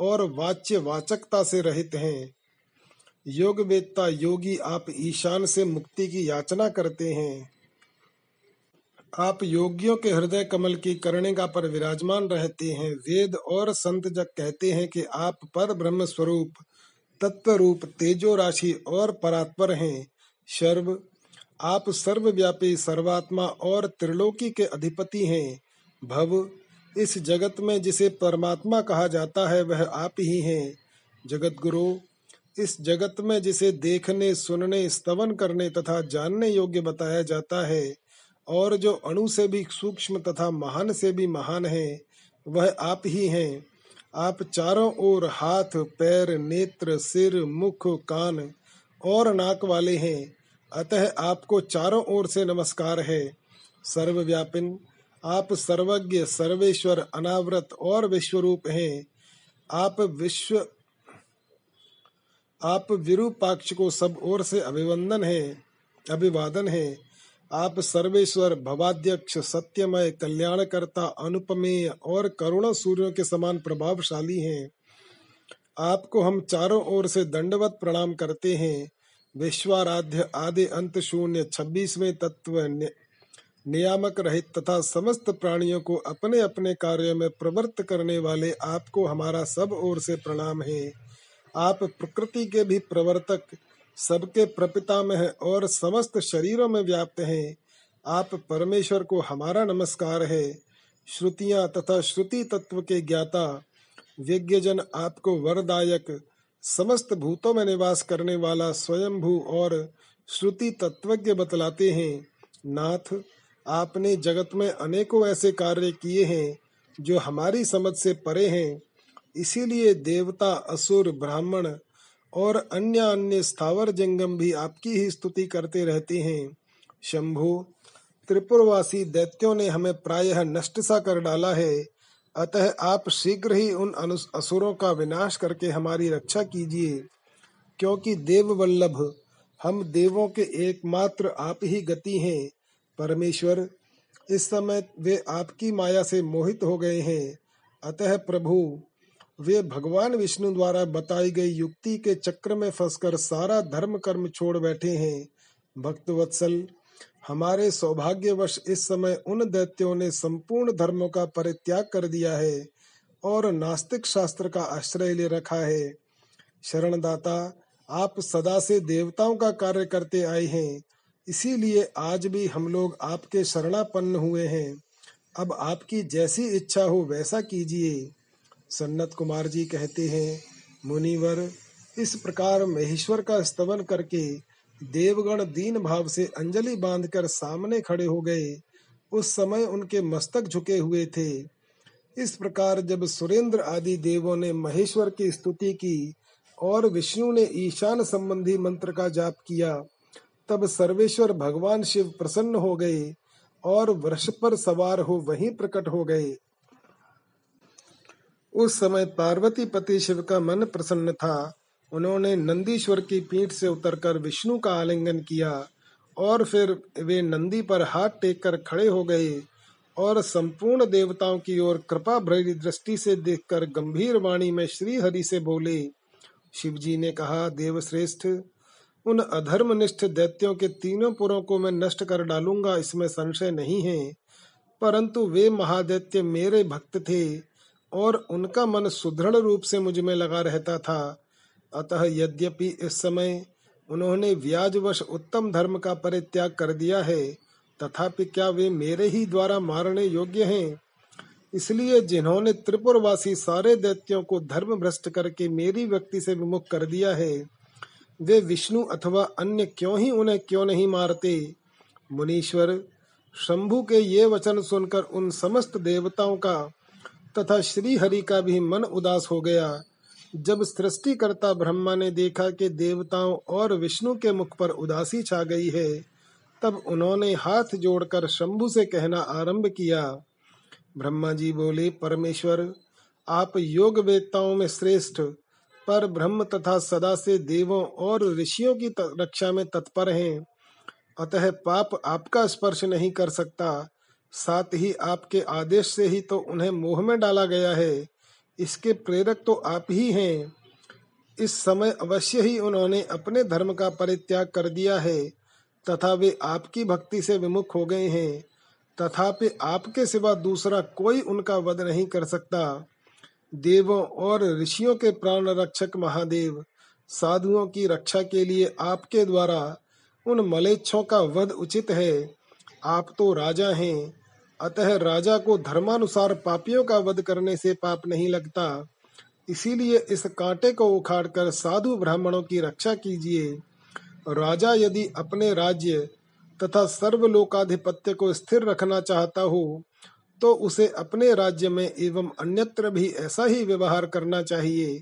S1: और वाच्य वाचकता से रहित हैं। योग वेदता योगी आप ईशान से मुक्ति की याचना करते हैं। आप योगियों के हृदय कमल की कर्णिका पर विराजमान रहते हैं। वेद और संत जग कहते हैं कि आप पर ब्रह्म स्वरूप तत्व रूप तेजो राशि और परात्पर हैं। सर्व आप सर्वव्यापी, सर्वात्मा और त्रिलोकी के अधिपति हैं। भव, इस जगत में जिसे परमात्मा कहा जाता है, वह आप ही हैं। जगत गुरु इस जगत में जिसे देखने, सुनने, स्तवन करने तथा जानने योग्य बताया जाता है, और जो अणु से भी सूक्ष्म तथा महान से भी महान है, वह आप ही हैं। आप चारों ओर हाथ, पैर, नेत्र, सिर, मुख, कान और नाक वाले हैं। अतः आपको चारों ओर से नमस्कार है। सर्वव्यापिन, आप सर्वज्ञ, सर्वेश्वर, अनावृत और विश्वरूप हैं। आप विश्व आप विरूपाक्ष को सब ओर से अभिवंदन है, अभिवादन है। आप सर्वेश्वर, भवाध्यक्ष, सत्यमय, कल्याणकर्ता, अनुपमेय और करुण सूर्यों के समान प्रभावशाली हैं। आपको हम चारों ओर से दंडवत प्रणाम करते हैं। विश्वाराध्य आदि अंत शून्य छब्बीसवें तत्व नियामक रहित तथा समस्त प्राणियों को अपने अपने कार्यों में प्रवृत्त करने वाले आपको हमारा सब ओर से प्रणाम है। आप प्रकृति के भी प्रवर्तक, सबके प्रपिता में है और समस्त शरीरों में व्याप्त हैं। आप परमेश्वर को हमारा नमस्कार है। श्रुतियाँ तथा श्रुति तत्व के ज्ञाता, विज्ञजन आपको वरदायक, समस्त भूतों में निवास करने वाला स्वयंभू और श्रुति तत्वज्ञ बतलाते हैं। नाथ, आपने जगत में अनेकों ऐसे कार्य किए हैं जो हमारी समझ से परे हैं। इसीलिए देवता, असुर, ब्राह्मण और अन्य अन्य स्थावर जंगम भी आपकी ही स्तुति करते रहते हैं। शंभु, त्रिपुरवासी दैत्यों ने हमें प्रायः नष्ट सा कर डाला है। अतः आप शीघ्र ही उन असुरों का विनाश करके हमारी रक्षा कीजिए। क्योंकि देव वल्लभ हम देवों के एकमात्र आप ही गति हैं। परमेश्वर, इस समय वे आपकी माया से मोहित हो गए हैं। अतः प्रभु वे भगवान विष्णु द्वारा बताई गई युक्ति के चक्र में फंसकर सारा धर्म कर्म छोड़ बैठे हैं। भक्त वत्सल, हमारे सौभाग्यवश इस समय उन दैत्यों ने संपूर्ण धर्मों का परित्याग कर दिया है और नास्तिक शास्त्र का आश्रय ले रखा है। शरणदाता, आप सदा से देवताओं का कार्य करते आए हैं, इसीलिए आज भी हम लोग आपके शरणापन्न हुए हैं। अब आपकी जैसी इच्छा हो वैसा कीजिए। सन्नत कुमार जी कहते हैं, मुनिवर, इस प्रकार महेश्वर का स्तवन करके देवगण दीन भाव से अंजलि बांधकर सामने खड़े हो गए। उस समय उनके मस्तक झुके हुए थे। इस प्रकार जब सुरेंद्र आदि देवों ने महेश्वर की स्तुति की और विष्णु ने ईशान संबंधी मंत्र का जाप किया, तब सर्वेश्वर भगवान शिव प्रसन्न हो गए और वृक्ष पर सवार हो वहीं प्रकट हो गए। उस समय पार्वती पति शिव का मन प्रसन्न था। उन्होंने नंदीश्वर की पीठ से उतरकर विष्णु का आलिंगन किया और फिर वे नंदी पर हाथ टेक कर खड़े हो गए और संपूर्ण देवताओं की ओर कृपा भरी दृष्टि से देखकर गंभीर वाणी में श्री हरि से बोले, शिवजी ने कहा, देवश्रेष्ठ, उन अधर्मनिष्ठ दैत्यों के तीनों पुरों को मैं नष्ट कर डालूँगा, इसमें संशय नहीं है। परंतु वे महादैत्य मेरे भक्त थे और उनका मन सुदृढ़ रूप से मुझमें लगा रहता था। अतः यद्यपि इस समय उन्होंने व्याजवश उत्तम धर्म का परित्याग कर दिया है, तथापि क्या वे मेरे ही द्वारा मारने योग्य हैं? इसलिए जिन्होंने त्रिपुरवासी सारे दैत्यों को धर्म भ्रष्ट करके मेरी व्यक्ति से विमुख कर दिया है, वे विष्णु अथवा अन्य क्यों ही उन्हें क्यों नहीं मारते? मुनीश्वर, शंभु के ये वचन सुनकर उन समस्त देवताओं का तथा श्री हरि का भी मन उदास हो गया। जब सृष्टिकर्ता ब्रह्मा ने देखा कि देवताओं और विष्णु के मुख पर उदासी छा गई है, तब उन्होंने हाथ जोड़कर शंभु से कहना आरंभ किया, ब्रह्मा जी बोले, परमेश्वर, आप योग वेदताओं में श्रेष्ठ, पर ब्रह्म तथा सदा से देवों और ऋषियों की रक्षा में तत्पर हैं। अतः पाप आपका स्पर्श नहीं कर सकता। साथ ही आपके आदेश से ही तो उन्हें मोह में डाला गया है। इसके प्रेरक तो आप ही हैं। इस समय अवश्य ही उन्होंने अपने धर्म का परित्याग कर दिया है, तथा वे आपकी भक्ति से विमुख हो गए हैं। तथापि आपके सिवा दूसरा कोई उनका वध नहीं कर सकता। देवों और ऋषियों के प्राण रक्षक महादेव, साधुओं की रक्षा के लिए आपके द्वारा उन मलेच्छों का वध उचित है। आप तो राजा हैं। अतः राजा को धर्मानुसार पापियों का वध करने से पाप नहीं लगता। इसीलिए इस कांटे को उखाड़कर साधु ब्राह्मणों की रक्षा कीजिए। राजा यदि अपने राज्य तथा सर्वलोकाधिपत्य को स्थिर रखना चाहता हो तो उसे अपने राज्य में एवं अन्यत्र भी ऐसा ही व्यवहार करना चाहिए।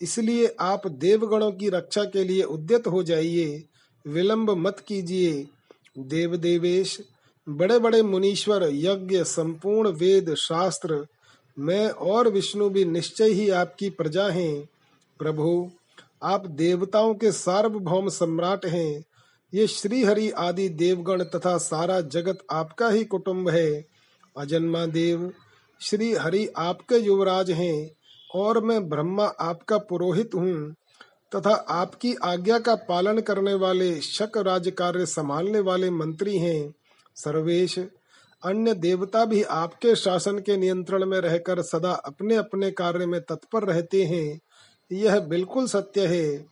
S1: इसलिए आप देवगणों की रक्षा के लिए उद्यत हो जाइए। विलंब मत कीजिए। देव देवेश बड़े बड़े मुनीश्वर, यज्ञ, संपूर्ण वेद, शास्त्र, मैं और विष्णु भी निश्चय ही आपकी प्रजा हैं। प्रभु, आप देवताओं के सार्वभौम सम्राट हैं। ये श्री हरि आदि देवगण तथा सारा जगत आपका ही कुटुंब है। अजन्मा देव श्री हरि आपके युवराज हैं और मैं ब्रह्मा आपका पुरोहित हूँ तथा आपकी आज्ञा का पालन करने वाले शक राज कार्य संभालने वाले मंत्री हैं। सर्वेश, अन्य देवता भी आपके शासन के नियंत्रण में रहकर सदा अपने अपने कार्य में तत्पर रहते हैं। यह बिल्कुल सत्य है।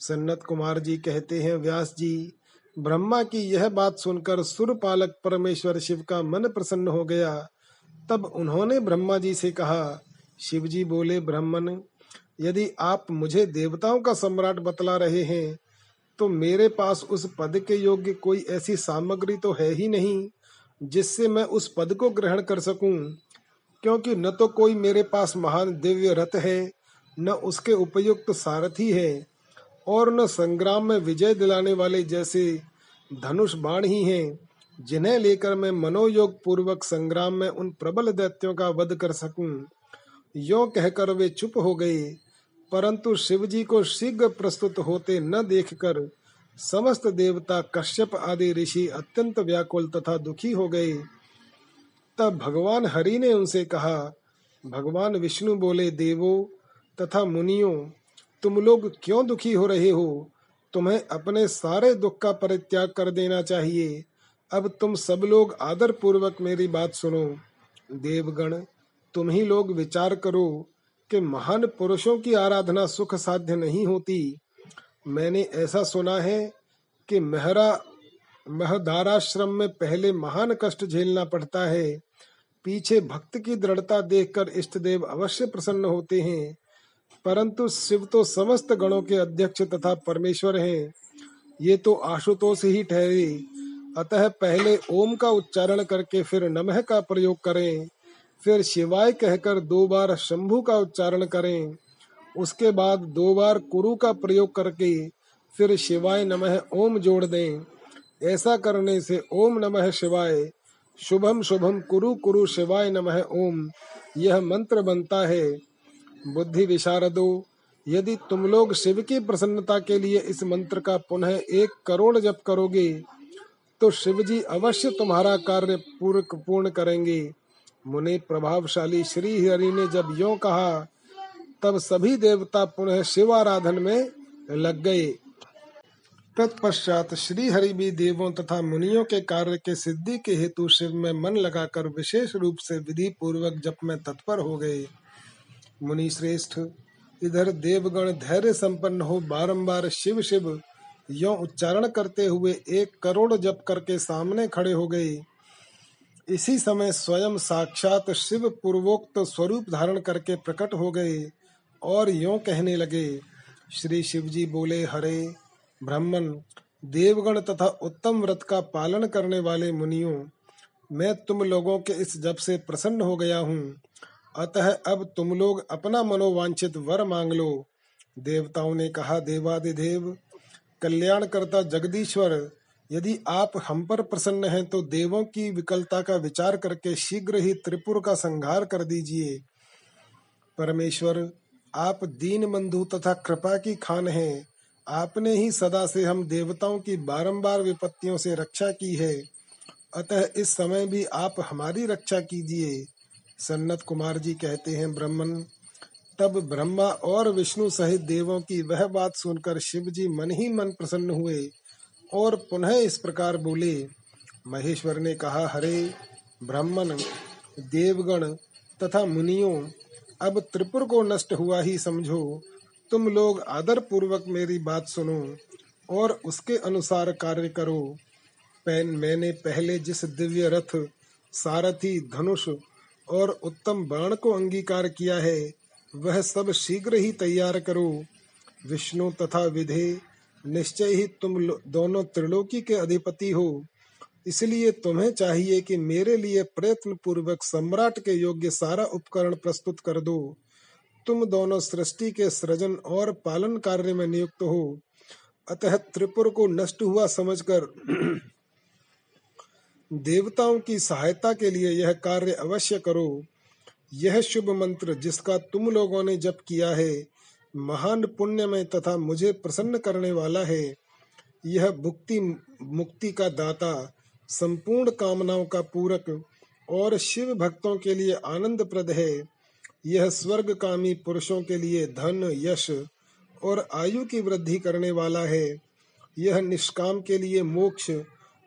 S1: सन्नत कुमार जी कहते हैं, व्यास जी, ब्रह्मा की यह बात सुनकर सुर पालक परमेश्वर शिव का मन प्रसन्न हो गया। तब उन्होंने ब्रह्मा जी से कहा, शिव जी बोले, ब्राह्मण, यदि आप मुझे देवताओं का सम्राट बतला रहे हैं तो मेरे पास उस पद के योग्य कोई ऐसी सामग्री तो है ही नहीं, जिससे मैं उस पद को ग्रहण कर सकूँ, क्योंकि न तो कोई मेरे पास महान दिव्य रथ है, न उसके उपयुक्त सारथी है, और न संग्राम में विजय दिलाने वाले जैसे धनुष बाण ही हैं, जिन्हें लेकर मैं मनोयोग पूर्वक संग्राम में उन प्रबल दैत्यों का वध कर सकूँ। यो कहकर वे चुप हो गए। परंतु शिवजी को शीघ्र प्रस्तुत होते न देखकर समस्त देवता कश्यप आदि ऋषि अत्यंत व्याकुल तथा दुखी हो गए। तब भगवान हरि ने उनसे कहा, भगवान विष्णु बोले, देवो तथा मुनियों, तुम लोग क्यों दुखी हो रहे हो? तुम्हें अपने सारे दुख का परित्याग कर देना चाहिए। अब तुम सब लोग आदर पूर्वक मेरी बात सुनो। देवगण, तुम ही लोग विचार करो कि महान पुरुषों की आराधना सुख साध्य नहीं होती। मैंने ऐसा सुना है कि मेहरा, महदाराश्रम में पहले महान कष्ट झेलना पड़ता है। पीछे भक्त की दृढ़ता देखकर इष्ट देव अवश्य प्रसन्न होते हैं। परंतु शिव तो समस्त गणों के अध्यक्ष तथा परमेश्वर हैं। ये तो आशुतोष ही ठहरे। अतः पहले ओम का उच्चारण करके फिर नमः का प्रयोग करें। फिर शिवाय कहकर दो बार शंभु का उच्चारण करें। उसके बाद दो बार कुरु का प्रयोग करके फिर शिवाय नमः ओम जोड़ दें। ऐसा करने से ओम नमः शिवाय, शुभम शुभम कुरु कुरु शिवाय नमः ओम, यह मंत्र बनता है। बुद्धि विशारदो, यदि तुम लोग शिव की प्रसन्नता के लिए इस मंत्र का पुनः एक करोड़ जप करोगे तो शिव जी अवश्य तुम्हारा कार्य पूर्ण करेंगे। मुनि प्रभावशाली श्री हरि ने जब यो कहा, तब सभी देवता पुनः शिव आराधन में लग गए। तत्पश्चात श्री हरि भी देवों तथा मुनियों के कार्य के सिद्धि के हेतु शिव में मन लगाकर विशेष रूप से विधि पूर्वक जप में तत्पर हो गए। मुनि श्रेष्ठ, इधर देवगण धैर्य संपन्न हो बारंबार शिव शिव यो उच्चारण करते हुए एक करोड़ जप करके सामने खड़े हो गए। इसी समय स्वयं साक्षात शिव पूर्वोक्त स्वरूप धारण करके प्रकट हो गए और यो कहने लगे, श्री शिव जी बोले, हरे ब्राह्मण, देवगण तथा उत्तम व्रत का पालन करने वाले मुनियों, मैं तुम लोगों के इस जप से प्रसन्न हो गया हूँ। अतः अब तुम लोग अपना मनोवांछित वर मांग लो। देवताओं ने कहा, देवादिदेव कल्याण करता जगदीश्वर यदि आप हम पर प्रसन्न हैं तो देवों की विकलता का विचार करके शीघ्र ही त्रिपुर का संहार कर दीजिए। परमेश्वर, आप दीन बंधु तथा कृपा की खान हैं। आपने ही सदा से हम देवताओं की बारंबार विपत्तियों से रक्षा की है। अतः इस समय भी आप हमारी रक्षा कीजिए। सन्नत कुमार जी कहते हैं ब्रह्मन तब ब्रह्मा और विष्णु सहित देवों की वह बात सुनकर शिव जी मन ही मन प्रसन्न हुए। और पुनः इस प्रकार बोले, महेश्वर ने कहा, हरे ब्राह्मण, देवगण तथा मुनियों, अब त्रिपुर को नष्ट हुआ ही समझो। तुम लोग आदर पूर्वक मेरी बात सुनो और उसके अनुसार कार्य करो। पैन मैंने पहले जिस दिव्य रथ, सारथी, धनुष और उत्तम बाण को अंगीकार किया है, वह सब शीघ्र ही तैयार करो। विष्णु तथा विधे निश्चय ही तुम दोनों त्रिलोकी के अधिपति हो। इसलिए तुम्हें चाहिए कि मेरे लिए प्रयत्न पूर्वक सम्राट के योग्य सारा उपकरण प्रस्तुत कर दो। तुम दोनों सृष्टि के सृजन और पालन कार्य में नियुक्त हो। अतः त्रिपुर को नष्ट हुआ समझकर देवताओं की सहायता के लिए यह कार्य अवश्य करो। यह शुभ मंत्र जिसका तुम लोगों ने जप किया है। महान पुण्य में तथा मुझे प्रसन्न करने वाला है, यह भुक्ति, मुक्ति का दाता, संपूर्ण कामनाओं का पूरक और शिव भक्तों के लिए आनंद प्रद है। यह स्वर्ग कामी पुरुषों के लिए धन, यश और आयु की वृद्धि करने वाला है। यह निष्काम के लिए मोक्ष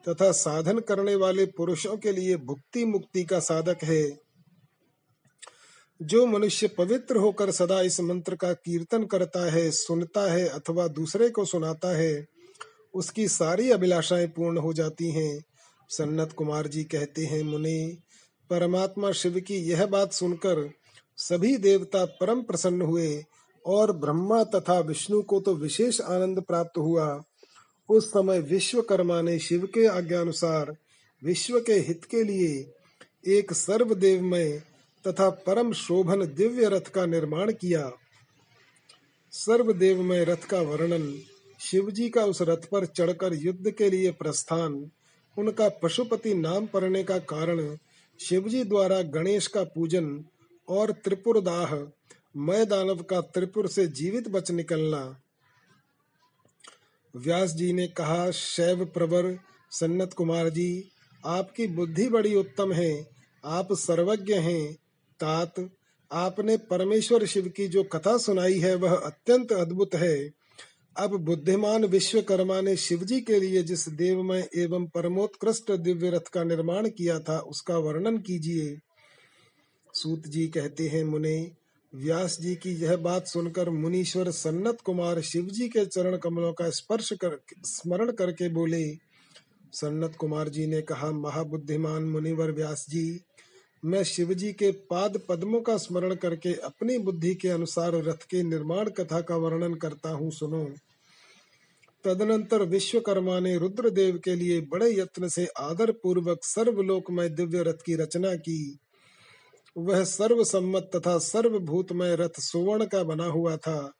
S1: तथा साधन करने वाले पुरुषों के लिए भुक्ति, मुक्ति का साधक है। जो मनुष्य पवित्र होकर सदा इस मंत्र का कीर्तन करता है, सुनता है अथवा दूसरे को सुनाता है, उसकी सारी अभिलाषाएँ पूर्ण हो जाती हैं। सन्नत कुमार जी कहते हैं, मुनि, परमात्मा शिव की यह बात सुनकर सभी देवता परम प्रसन्न हुए और ब्रह्मा तथा विष्णु को तो विशेष आनंद प्राप्त हुआ। उस समय विश्वकर्मा ने शिव के आज्ञानुसार विश्व के हित के लिए एक सर्वदेवमय तथा परम शोभन दिव्य रथ का निर्माण किया। सर्वदेवमय रथ का वर्णन, शिवजी का उस रथ पर चढ़कर युद्ध के लिए प्रस्थान, उनका पशुपति नाम पड़ने का कारण, शिवजी द्वारा गणेश का पूजन और त्रिपुर दाह मय दानव का त्रिपुर से जीवित बच निकलना। व्यास जी ने कहा, शैव प्रवर, सन्नत कुमार जी, आपकी बुद्धि बड़ी उत्तम है, आप सर्वज्ञ हैं तात, आपने परमेश्वर शिव की जो कथा सुनाई है, वह अत्यंत अद्भुत है। अब बुद्धिमान विश्वकर्मा ने शिवजी के लिए जिस देवमय एवं परमोत्कृष्ट दिव्य रथ का निर्माण किया था, उसका वर्णन कीजिए। सूत जी कहते हैं, मुने, व्यास जी की यह बात सुनकर मुनीश्वर सन्नत कुमार शिव जी के चरण कमलों का स्पर्श कर, स्मरण करके बोले, सन्नत कुमार जी ने कहा, महाबुद्धिमान मुनिवर व्यास जी मैं शिव जी के पाद पद्मों का स्मरण करके अपनी बुद्धि के अनुसार रथ के निर्माण कथा का वर्णन करता हूँ, सुनो। तदनंतर विश्वकर्मा ने रुद्रदेव के लिए बड़े यत्न से आदर पूर्वक सर्वलोक में दिव्य रथ की रचना की। वह सर्वसम्मत तथा सर्वभूतमय रथ सुवर्ण का बना हुआ था।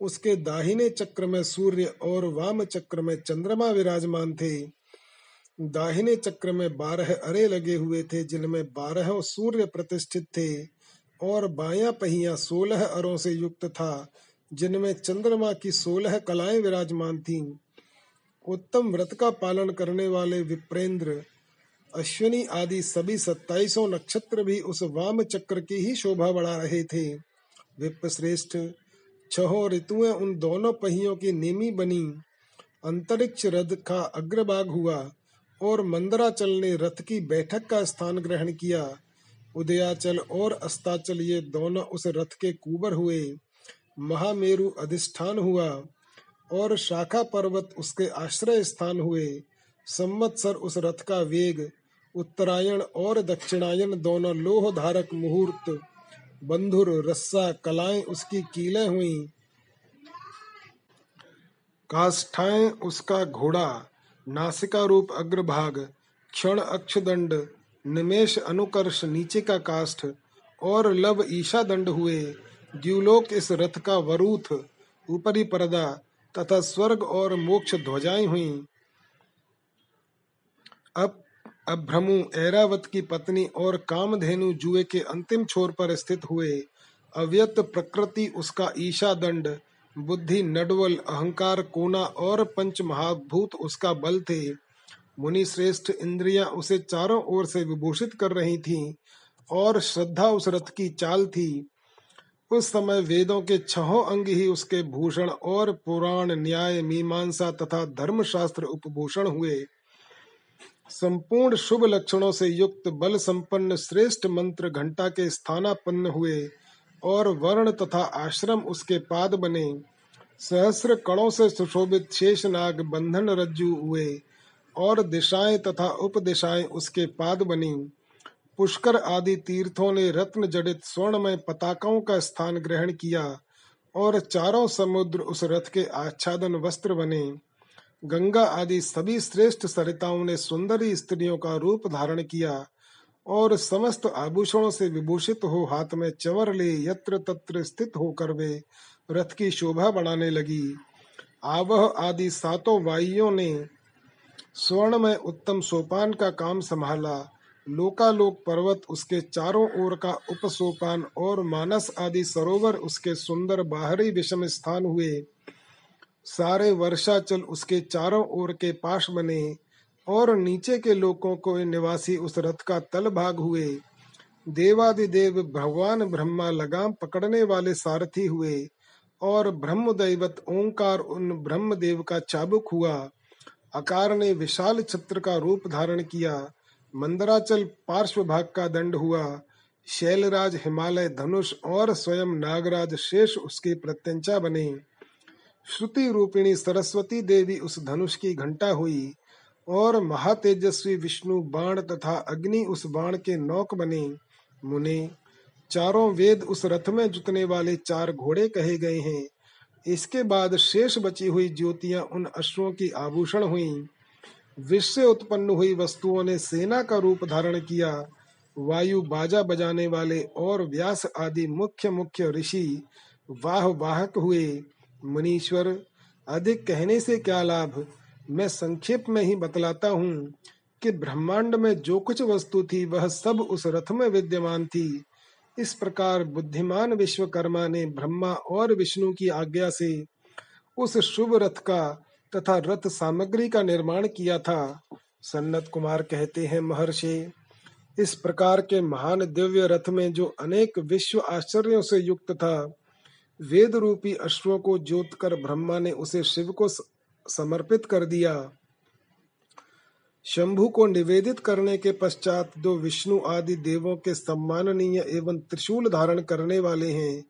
S1: उसके दाहिने चक्र में सूर्य और वाम चक्र में चंद्रमा विराजमान थे। दाहिने चक्र में बारह अरे लगे हुए थे, जिनमें बारह सूर्य प्रतिष्ठित थे, और बाया पहिया सोलह अरों से युक्त था, जिनमें चंद्रमा की सोलह कलाएँ विराजमान थीं। उत्तम व्रत का पालन करने वाले विप्रेंद्र, अश्विनी आदि सभी सत्ताईसों नक्षत्र भी उस वाम चक्र की ही शोभा बढ़ा रहे थे। विप्र श्रेष्ठ, छहो ऋतुएँ उन दोनों पहियों की नेमी बनी। अंतरिक्ष रथ का अग्रभाग हुआ। और मंदराचल ने रथ की बैठक का स्थान ग्रहण किया। उदयाचल और अस्ताचल ये दोनों उस रथ के कुबर हुए। महामेरु अधिष्ठान हुआ और शाखा पर्वत उसके आश्रय स्थान हुए। संवत्सर उस रथ का वेग, उत्तरायण और दक्षिणायन दोनों लोह धारक मुहूर्त, बंधुर रस्सा कलाएँ उसकी कीलें हुई। काष्ठाएँ उसका घोड़ा नासिका रूप अग्रभाग, क्षण अक्षदंड निमेश अनुकर्ष नीचे का काष्ठ और लब ईशा दंड हुए। द्यूलोक इस रथ का वरूथ, ऊपरी पर्दा तथा स्वर्ग और मोक्ष ध्वजाएँ हुई। अब अभ्रमु ऐरावत की पत्नी और कामधेनु जुए के अंतिम छोर पर स्थित हुए। अव्यक्त प्रकृति उसका ईशा दंड बुद्धि, नडवल, अहंकार, कोना और पंच महाभूत उसका बल थे। मुनि श्रेष्ठ इंद्रियाँ उसे चारों ओर से विभूषित कर रही थीं और श्रद्धा उस रथ की चाल थी। उस समय वेदों के छहों अंग ही उसके भूषण और पुराण, न्याय, मीमांसा तथा धर्मशास्त्र उपभूषण हुए। संपूर्ण शुभ लक्षणों से युक्त बल संपन्न श्रेष्ठ मंत्र घंटा के स्थानापन्न हुए। और वर्ण तथा आश्रम उसके पाद बने। सहस्र कणों से सुशोभित शेष नाग बंधन रज्जु हुए और दिशाएँ तथा उपदिशाएँ उसके पाद बनी। पुष्कर आदि तीर्थों ने रत्न जड़ित स्वर्णमय पताकाओं का स्थान ग्रहण किया और चारों समुद्र उस रथ के आच्छादन वस्त्र बने। गंगा आदि सभी श्रेष्ठ सरिताओं ने सुंदरी स्त्रियों का रूप धारण किया। और समस्त आभूषणों से विभूषित हो हाथ में चवर ले यत्र तत्र स्थित होकर वे रथ की शोभा बढ़ाने लगी। आवह आदि सातों वायुओं ने स्वर्ण में उत्तम सोपान का काम संभाला। लोकालोक पर्वत उसके चारों ओर का उपसोपान और मानस आदि सरोवर उसके सुंदर बाहरी विषम स्थान हुए। सारे वर्षाचल उसके चारों ओर के पाश बने। और नीचे के लोगों को निवासी उस रथ का तल भाग हुए। देवादिदेव भगवान ब्रह्मा लगाम पकड़ने वाले सारथी हुए और ब्रह्म दैवत ओंकार उन ब्रह्म देव का चाबुक हुआ। अकार ने विशाल छत्र का रूप धारण किया। मंदराचल पार्श्व भाग का दंड हुआ। शैलराज, हिमालय धनुष और स्वयं नागराज शेष उसके प्रत्यंचा बने। श्रुति रूपिणी सरस्वती देवी उस धनुष की घंटा हुई। और महातेजस्वी विष्णु बाण तथा अग्नि उस बाण के नौक बने। मुने, चारों वेद उस रथ में जुतने वाले चार घोड़े कहे गए हैं। इसके बाद शेष बची हुई ज्योतियाँ उन अश्वों की आभूषण हुई। विश्व से उत्पन्न हुई वस्तुओं ने सेना का रूप धारण किया। वायु बाजा बजाने वाले और व्यास आदि मुख्य मुख्य ऋषि वाह वाहक हुए। मुनीश्वर, अधिक कहने से क्या लाभ? मैं संक्षेप में ही बतलाता हूँ कि ब्रह्मांड में जो कुछ वस्तु थी, वह सब उस रथ में विद्यमान थी। इस प्रकार बुद्धिमान विश्वकर्मा ने ब्रह्मा और विष्णु की आज्ञा से उस शुभ रथ का तथा रथ सामग्री का निर्माण किया था। सन्नत कुमार कहते हैं, महर्षि, इस प्रकार के महान दिव्य रथ में जो अनेक विश्व आश्चर्यों से युक्त था वेद रूपी अश्वों को जोत कर ब्रह्मा ने उसे शिव को समर्पित कर दिया। शंभु को निवेदित करने के पश्चात दो विष्णु आदि देवों के सम्माननीय एवं त्रिशूल धारण करने वाले हैं।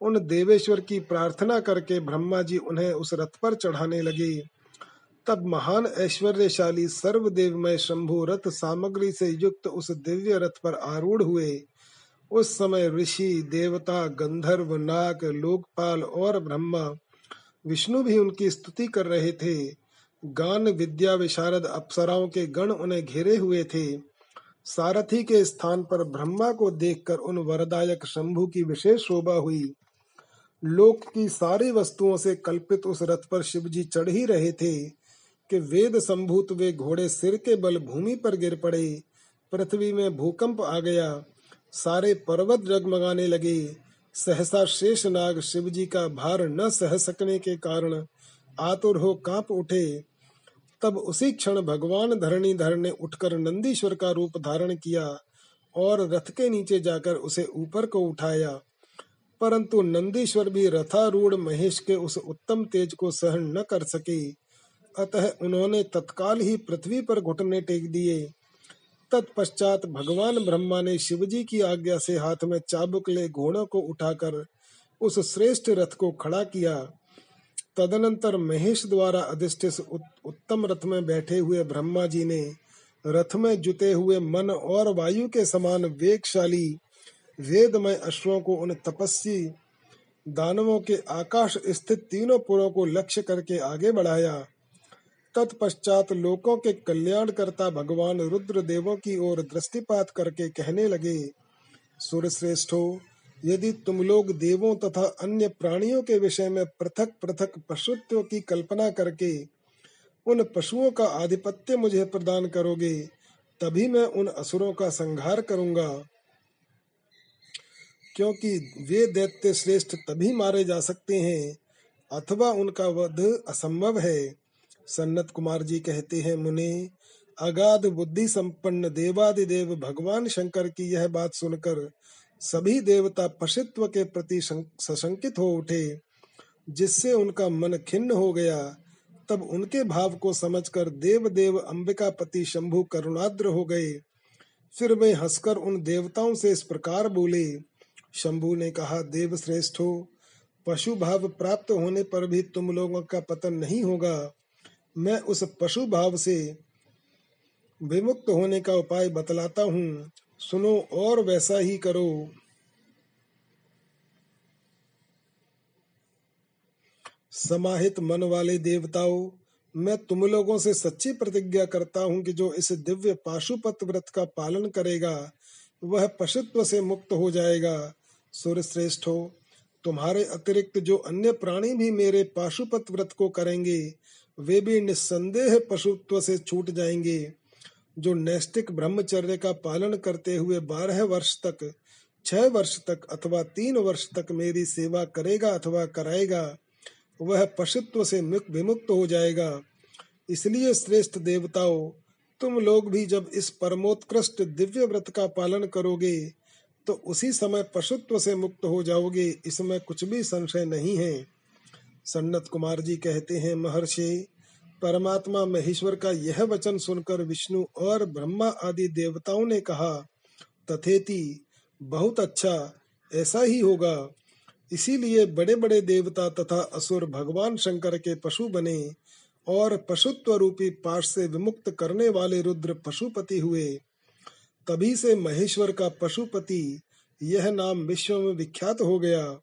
S1: उन देवेश्वर की प्रार्थना करके ब्रह्मा जी उन्हें उस रथ पर चढ़ाने लगे। तब महान ऐश्वर्यशाली सर्वदेवमय शंभु रथ सामग्री से युक्त उस दिव्य रथ पर आरूढ़ हुए। उस समय ऋषि, देवता, गंधर्व, नाग, लोकपाल और ब्रह्मा विष्णु भी उनकी स्तुति कर रहे थे। गान, विद्या, विशारद अप्सराओं के गण उन्हें घेरे हुए थे। सारथी के स्थान पर ब्रह्मा को देखकर उन वरदायक शंभु की विशेष शोभा हुई। लोक की सारी वस्तुओं से कल्पित उस रथ पर शिव जी चढ़ ही रहे थे कि वेद संभूत वे घोड़े सिर के बल भूमि पर गिर पड़े। पृथ्वी में भूकंप आ गया। सारे पर्वत जगमगाने लगे। सहसा शेष नाग शिव जी का भार न सह सकने के कारण आतुर हो काँप उठे। तब उसी क्षण भगवान धरणीधर ने उठकर नंदीश्वर का रूप धारण किया और रथ के नीचे जाकर उसे ऊपर को उठाया। परंतु नंदीश्वर भी रथारूढ़ महेश के उस उत्तम तेज को सहन न कर सके। अतः उन्होंने तत्काल ही पृथ्वी पर घुटने टेक दिए। तत्पश्चात भगवान ब्रह्मा ने शिवजी की आज्ञा से हाथ में चाबुक ले घोड़ों को उठाकर उस श्रेष्ठ रथ को खड़ा किया। तदनंतर महेश द्वारा अधिष्ठित उत्तम रथ में बैठे हुए ब्रह्मा जी ने रथ में जुते हुए मन और वायु के समान वेगशाली, वेदमय अश्वों को उन तपस्वी दानवों के आकाश स्थित तीनों पुरों को लक्ष्य करके आगे बढ़ाया। तत्पश्चात लोकों के कल्याण करता भगवान रुद्र देवों की ओर दृष्टिपात करके कहने लगे, सुरश्रेष्ठो यदि तुम लोग देवों तथा अन्य प्राणियों के विषय में पृथक पृथक पशुत्व की कल्पना करके उन पशुओं का आधिपत्य मुझे प्रदान करोगे, तभी मैं उन असुरों का संहार करूँगा। क्योंकि वे दैत्य श्रेष्ठ तभी मारे जा सकते हैं, अथवा उनका वध असंभव है। सन्नत कुमार जी कहते हैं, मुने, अगाध बुद्धि संपन्न देवादिदेव भगवान शंकर की यह बात सुनकर सभी देवता पशित्व के प्रति सशंकित हो उठे। जिससे उनका मन खिन्न हो गया, तब उनके भाव को समझकर देव देव अंबिका पति शंभु करुणाद्र हो गए। फिर वे हंसकर उन देवताओं से इस प्रकार बोले, शंभु ने कहा, देव श्रेष्ठ हो पशु भाव प्राप्त होने पर भी तुम लोगों का पतन नहीं होगा। मैं उस पशु भाव से विमुक्त होने का उपाय बतलाता हूँ। सुनो और वैसा ही करो। समाहित मन वाले देवताओं, मैं तुम लोगों से सच्ची प्रतिज्ञा करता हूँ कि जो इस दिव्य पाशुपत व्रत का पालन करेगा, वह पशुत्व से मुक्त हो जाएगा। सूर्य श्रेष्ठ हो, तुम्हारे अतिरिक्त जो अन्य प्राणी भी मेरे पाशुपत व्रत को करेंगे वे भी निस्संदेह पशुत्व से छूट जाएँगे। जो नैष्टिक ब्रह्मचर्य का पालन करते हुए बारह वर्ष तक, छह वर्ष तक अथवा तीन वर्ष तक मेरी सेवा करेगा अथवा कराएगा, वह पशुत्व से विमुक्त हो जाएगा। इसलिए श्रेष्ठ देवताओं, तुम लोग भी जब इस परमोत्कृष्ट दिव्य व्रत का पालन करोगे तो उसी समय पशुत्व से मुक्त हो जाओगे। इसमें कुछ भी संशय नहीं है। सन्नत कुमार जी कहते हैं, महर्षि, परमात्मा महेश्वर का यह वचन सुनकर विष्णु और ब्रह्मा आदि देवताओं ने कहा, तथेति, बहुत अच्छा ऐसा ही होगा। इसीलिए बड़े बड़े देवता तथा असुर भगवान शंकर के पशु बने और पशुत्व रूपी पाश से विमुक्त करने वाले रुद्र पशुपति हुए। तभी से महेश्वर का पशुपति, यह नाम विश्व में विख्यात हो गया।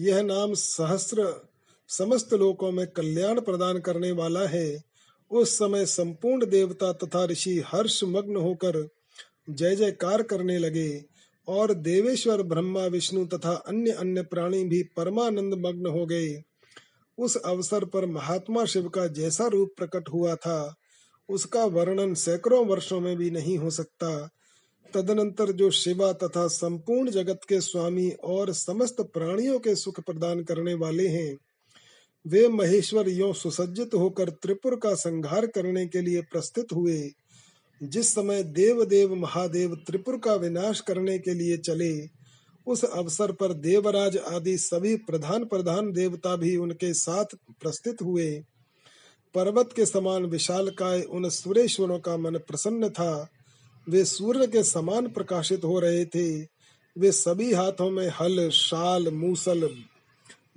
S1: यह नाम सहस्र समस्त लोकों में कल्याण प्रदान करने वाला है। उस समय संपूर्ण देवता तथा ऋषि हर्ष मग्न होकर जय जयकार करने लगे और देवेश्वर, ब्रह्मा, विष्णु तथा अन्य अन्य प्राणी भी परमानंद मग्न हो गए। उस अवसर पर महात्मा शिव का जैसा रूप प्रकट हुआ था, उसका वर्णन सैकड़ों वर्षों में भी नहीं हो सकता। तदनंतर जो शिवा तथा संपूर्ण जगत के स्वामी और समस्त प्राणियों के सुख प्रदान करने वाले हैं वे महेश्वर यो सुसज्जित होकर त्रिपुर का संहार करने के लिए प्रस्थित हुए। जिस समय देव देव महादेव त्रिपुर का विनाश करने के लिए चले, उस अवसर पर देवराज आदि सभी प्रधान प्रधान देवता भी उनके साथ प्रस्थित हुए। पर्वत के समान विशाल काय उन सुरेश्वरों का मन प्रसन्न था। वे सूर्य के समान प्रकाशित हो रहे थे। वे सभी हाथों में हल, शाल, मूसल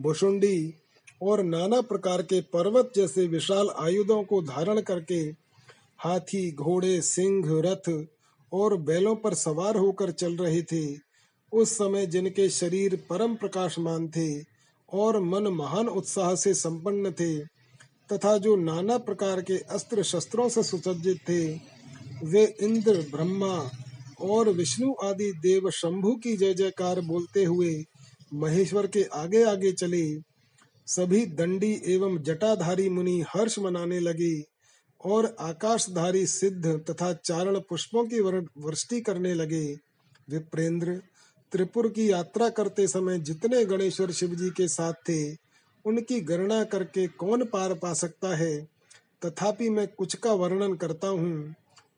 S1: भुषुंडी और नाना प्रकार के पर्वत जैसे विशाल आयुधों को धारण करके हाथी, घोड़े, सिंह, रथ और बैलों पर सवार होकर चल रहे थे। उस समय जिनके शरीर परम प्रकाशमान थे और मन महान उत्साह से संपन्न थे तथा जो नाना प्रकार के अस्त्र शस्त्रों से सुसज्जित थे, वे इंद्र, ब्रह्मा और विष्णु आदि देव शंभु की जय जयकार बोलते हुए महेश्वर के आगे आगे चले। सभी दंडी एवं जटाधारी मुनि हर्ष मनाने लगे और आकाशधारी सिद्ध तथा चारण पुष्पों की वृष्टि करने लगे। विप्रेंद्र त्रिपुर की यात्रा करते समय जितने गणेश्वर शिव जी के साथ थे, उनकी गणना करके कौन पार पा सकता है? तथापि मैं कुछ का वर्णन करता हूँ।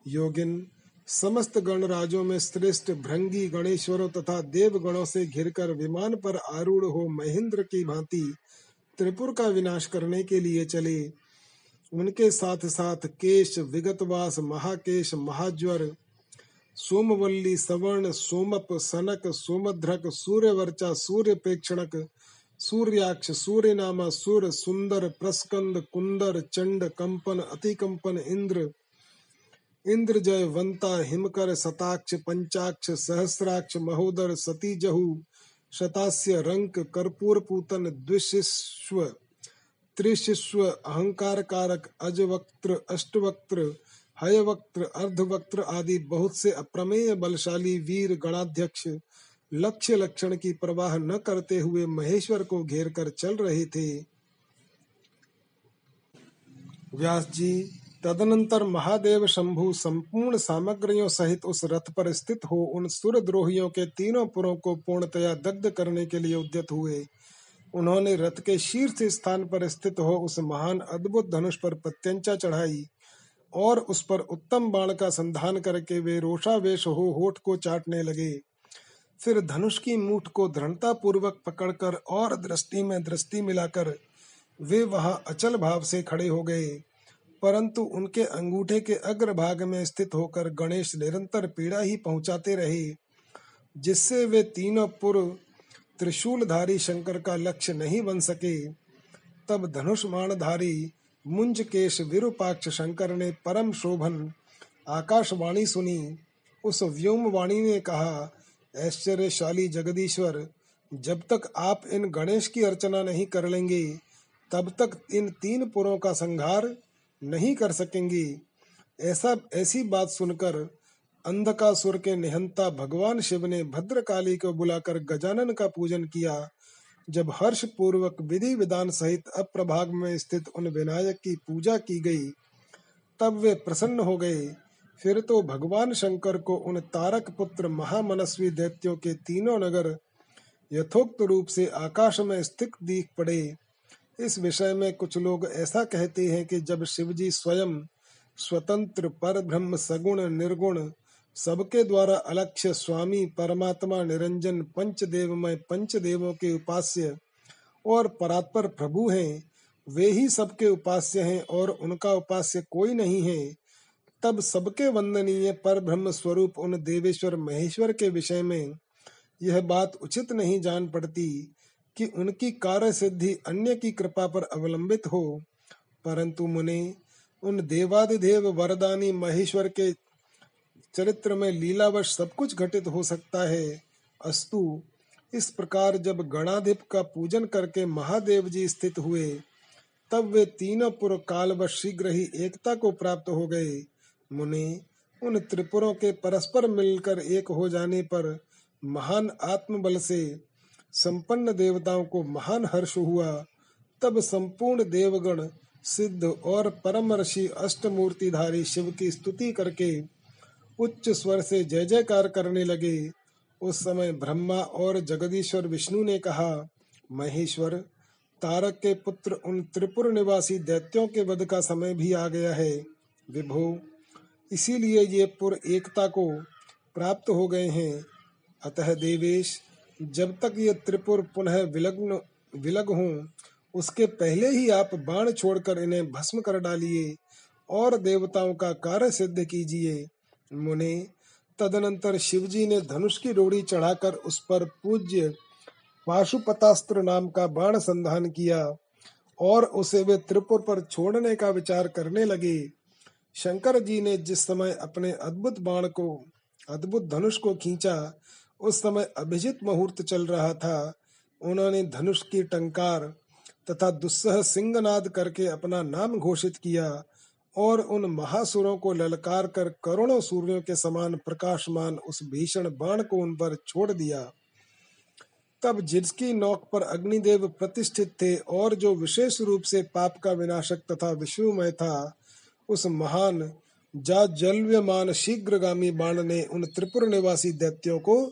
S1: योगिन, समस्त गणराजों में श्रेष्ठ भृंगी गणेश्वरों तथा देव गणों से घिरकर विमान पर आरूढ़ हो महेंद्र की भांति त्रिपुर का विनाश करने के लिए चले। उनके साथ साथ केश विगतवास, महाकेश, महाज्वर, सोमवल्ली, सवर्ण, सोमप, सनक, सोमध्रक, सूर्यवर्चा सूर्य प्रेक्षणक सूर्याक्ष, सूर्यनामा, सूर, सुंदर, प्रस्कंद, कुंदर, चंड, कंपन, अतिकंपन, इंद्र इंद्र जय वंता हिमकर, सताक्ष, पंचाक्ष, सहस्राक्ष, महोदर, सतीजहु शतास्य रंक कर्पूर पूतन द्विशिश्व त्रिशिश्व अहंकार कारक अजवक्त्र, अष्टवक्त्र, हयवक्त्र, अर्धवक्त्र आदि बहुत से अप्रमेय बलशाली वीर गणाध्यक्ष लक्ष्य लक्षण की प्रवाह न करते हुए महेश्वर को घेर कर चल रहे थे। व्यास जी तदनंतर महादेव शंभु संपूर्ण सामग्रियों सहित उस रथ पर स्थित हो उन सुरद्रोहियों के तीनों पुरों को पूर्णतया दग्ध करने के लिए उद्यत हुए। उन्होंने रथ के शीर्ष स्थान पर स्थित हो उस महान अद्भुत धनुष पर प्रत्यंचा चढ़ाई और उस पर उत्तम बाण का संधान करके वे रोषावेश हो होठ को चाटने लगे। फिर धनुष की मूठ को दृढ़ता पूर्वक पकड़कर और दृष्टि में दृष्टि मिलाकर वे वहाँ अचल भाव से खड़े हो गए। परंतु उनके अंगूठे के अग्रभाग में स्थित होकर गणेश निरंतर पीड़ा ही पहुंचाते रहे, जिससे वे तीनों पूर्व त्रिशूलधारी शंकर का लक्ष्य नहीं बन सके। तब धनुष्माणधारी मुंज केश विरूपाक्ष शंकर ने परम शोभन, आकाशवाणी सुनी। उस व्योम वाणी ने कहा, ऐश्वर्यशाली जगदीश्वर, जब तक आप इन गणेश की अर्चना नहीं कर लेंगे, तब तक इन तीन पुरों का संहार नहीं कर सकेंगी। ऐसा, ऐसी बात सुनकर अंधकासुर के निहंता भगवान शिव ने भद्रकाली को बुलाकर गजानन का पूजन किया, जब हर्ष पूर्वक विधि विधान सहित अप्रभाग में स्थित उन विनायक की पूजा की गई, तब वे प्रसन्न हो गए। फिर तो भगवान शंकर को उन तारक पुत्र महामनस्वी दैत्यों के तीनों नगर यथोक्त रूप से आकाश में स्थित दीख पड़े। इस विषय में कुछ लोग ऐसा कहते हैं कि जब शिवजी स्वयं स्वतंत्र पर ब्रह्म सगुण, निर्गुण, सबके द्वारा अलक्ष्य स्वामी, परमात्मा, निरंजन, पंचदेवमय, पंचदेवों के उपास्य और परात्पर प्रभु हैं, वे ही सबके उपास्य हैं और उनका उपास्य कोई नहीं है, तब सबके वंदनीय पर ब्रह्म स्वरूप उन देवेश्वर महेश्वर के विषय में यह बात उचित नहीं जान पड़ती कि उनकी कार्य सिद्धि अन्य की कृपा पर अवलंबित हो। परंतु मुने, उन देवादिदेव वरदानी महेश्वर के चरित्र में लीलावश सब कुछ घटित हो सकता है। अस्तु, इस प्रकार जब गणाधिप का पूजन करके महादेव जी स्थित हुए, तब वे तीनों पुर कालवश शीघ्र ही एकता को प्राप्त हो गए। मुनि, उन त्रिपुरों के परस्पर मिलकर एक हो जाने पर महान आत्मबल से संपन्न देवताओं को महान हर्ष हुआ, तब संपूर्ण देवगण सिद्ध और परम ऋषि अष्टमूर्तिधारी शिव की स्तुति करके उच्च स्वर से जय जयकार करने लगे। उस समय ब्रह्मा और जगदीश्वर विष्णु ने कहा, महेश्वर, तारक के पुत्र उन त्रिपुर निवासी दैत्यों के वध का समय भी आ गया है। विभो, इसीलिए ये पुर एकता को प्राप्त हो गए हैं। अतः देवेश जब तक ये त्रिपुर पुनः विलग्न, विलग हों, उसके पहले ही आप बाण छोड़कर इन्हें भस्म कर डालिए और देवताओं का कार्य सिद्ध कीजिए। मुने, तदनंतर शिवजी ने धनुष की रोड़ी चढ़ाकर उस पर पूज्य पाशुपतास्त्र नाम का बाण संधान किया और उसे वे त्रिपुर पर छोड़ने का विचार करने लगे। शंकर जी ने जिस समय अपने अद्भुत बाण को, अद्भुत धनुष को खींचा उस समय अभिजित मुहूर्त चल रहा था। उन्होंने धनुष की टंकार तथा दुस्सह सिंहनाद करके अपना नाम घोषित किया और उन महासुरों को ललकार कर करोड़ों सूर्यों के समान प्रकाशमान उस भीषण बाण को उन पर छोड़ दिया। तब जिसकी नौक पर अग्निदेव प्रतिष्ठित थे और जो विशेष रूप से पाप का विनाशक तथा विष्णुमय था, उस महान जा जलव्यमान शीघ्रगामी बाण ने उन त्रिपुर निवासी दैत्यों को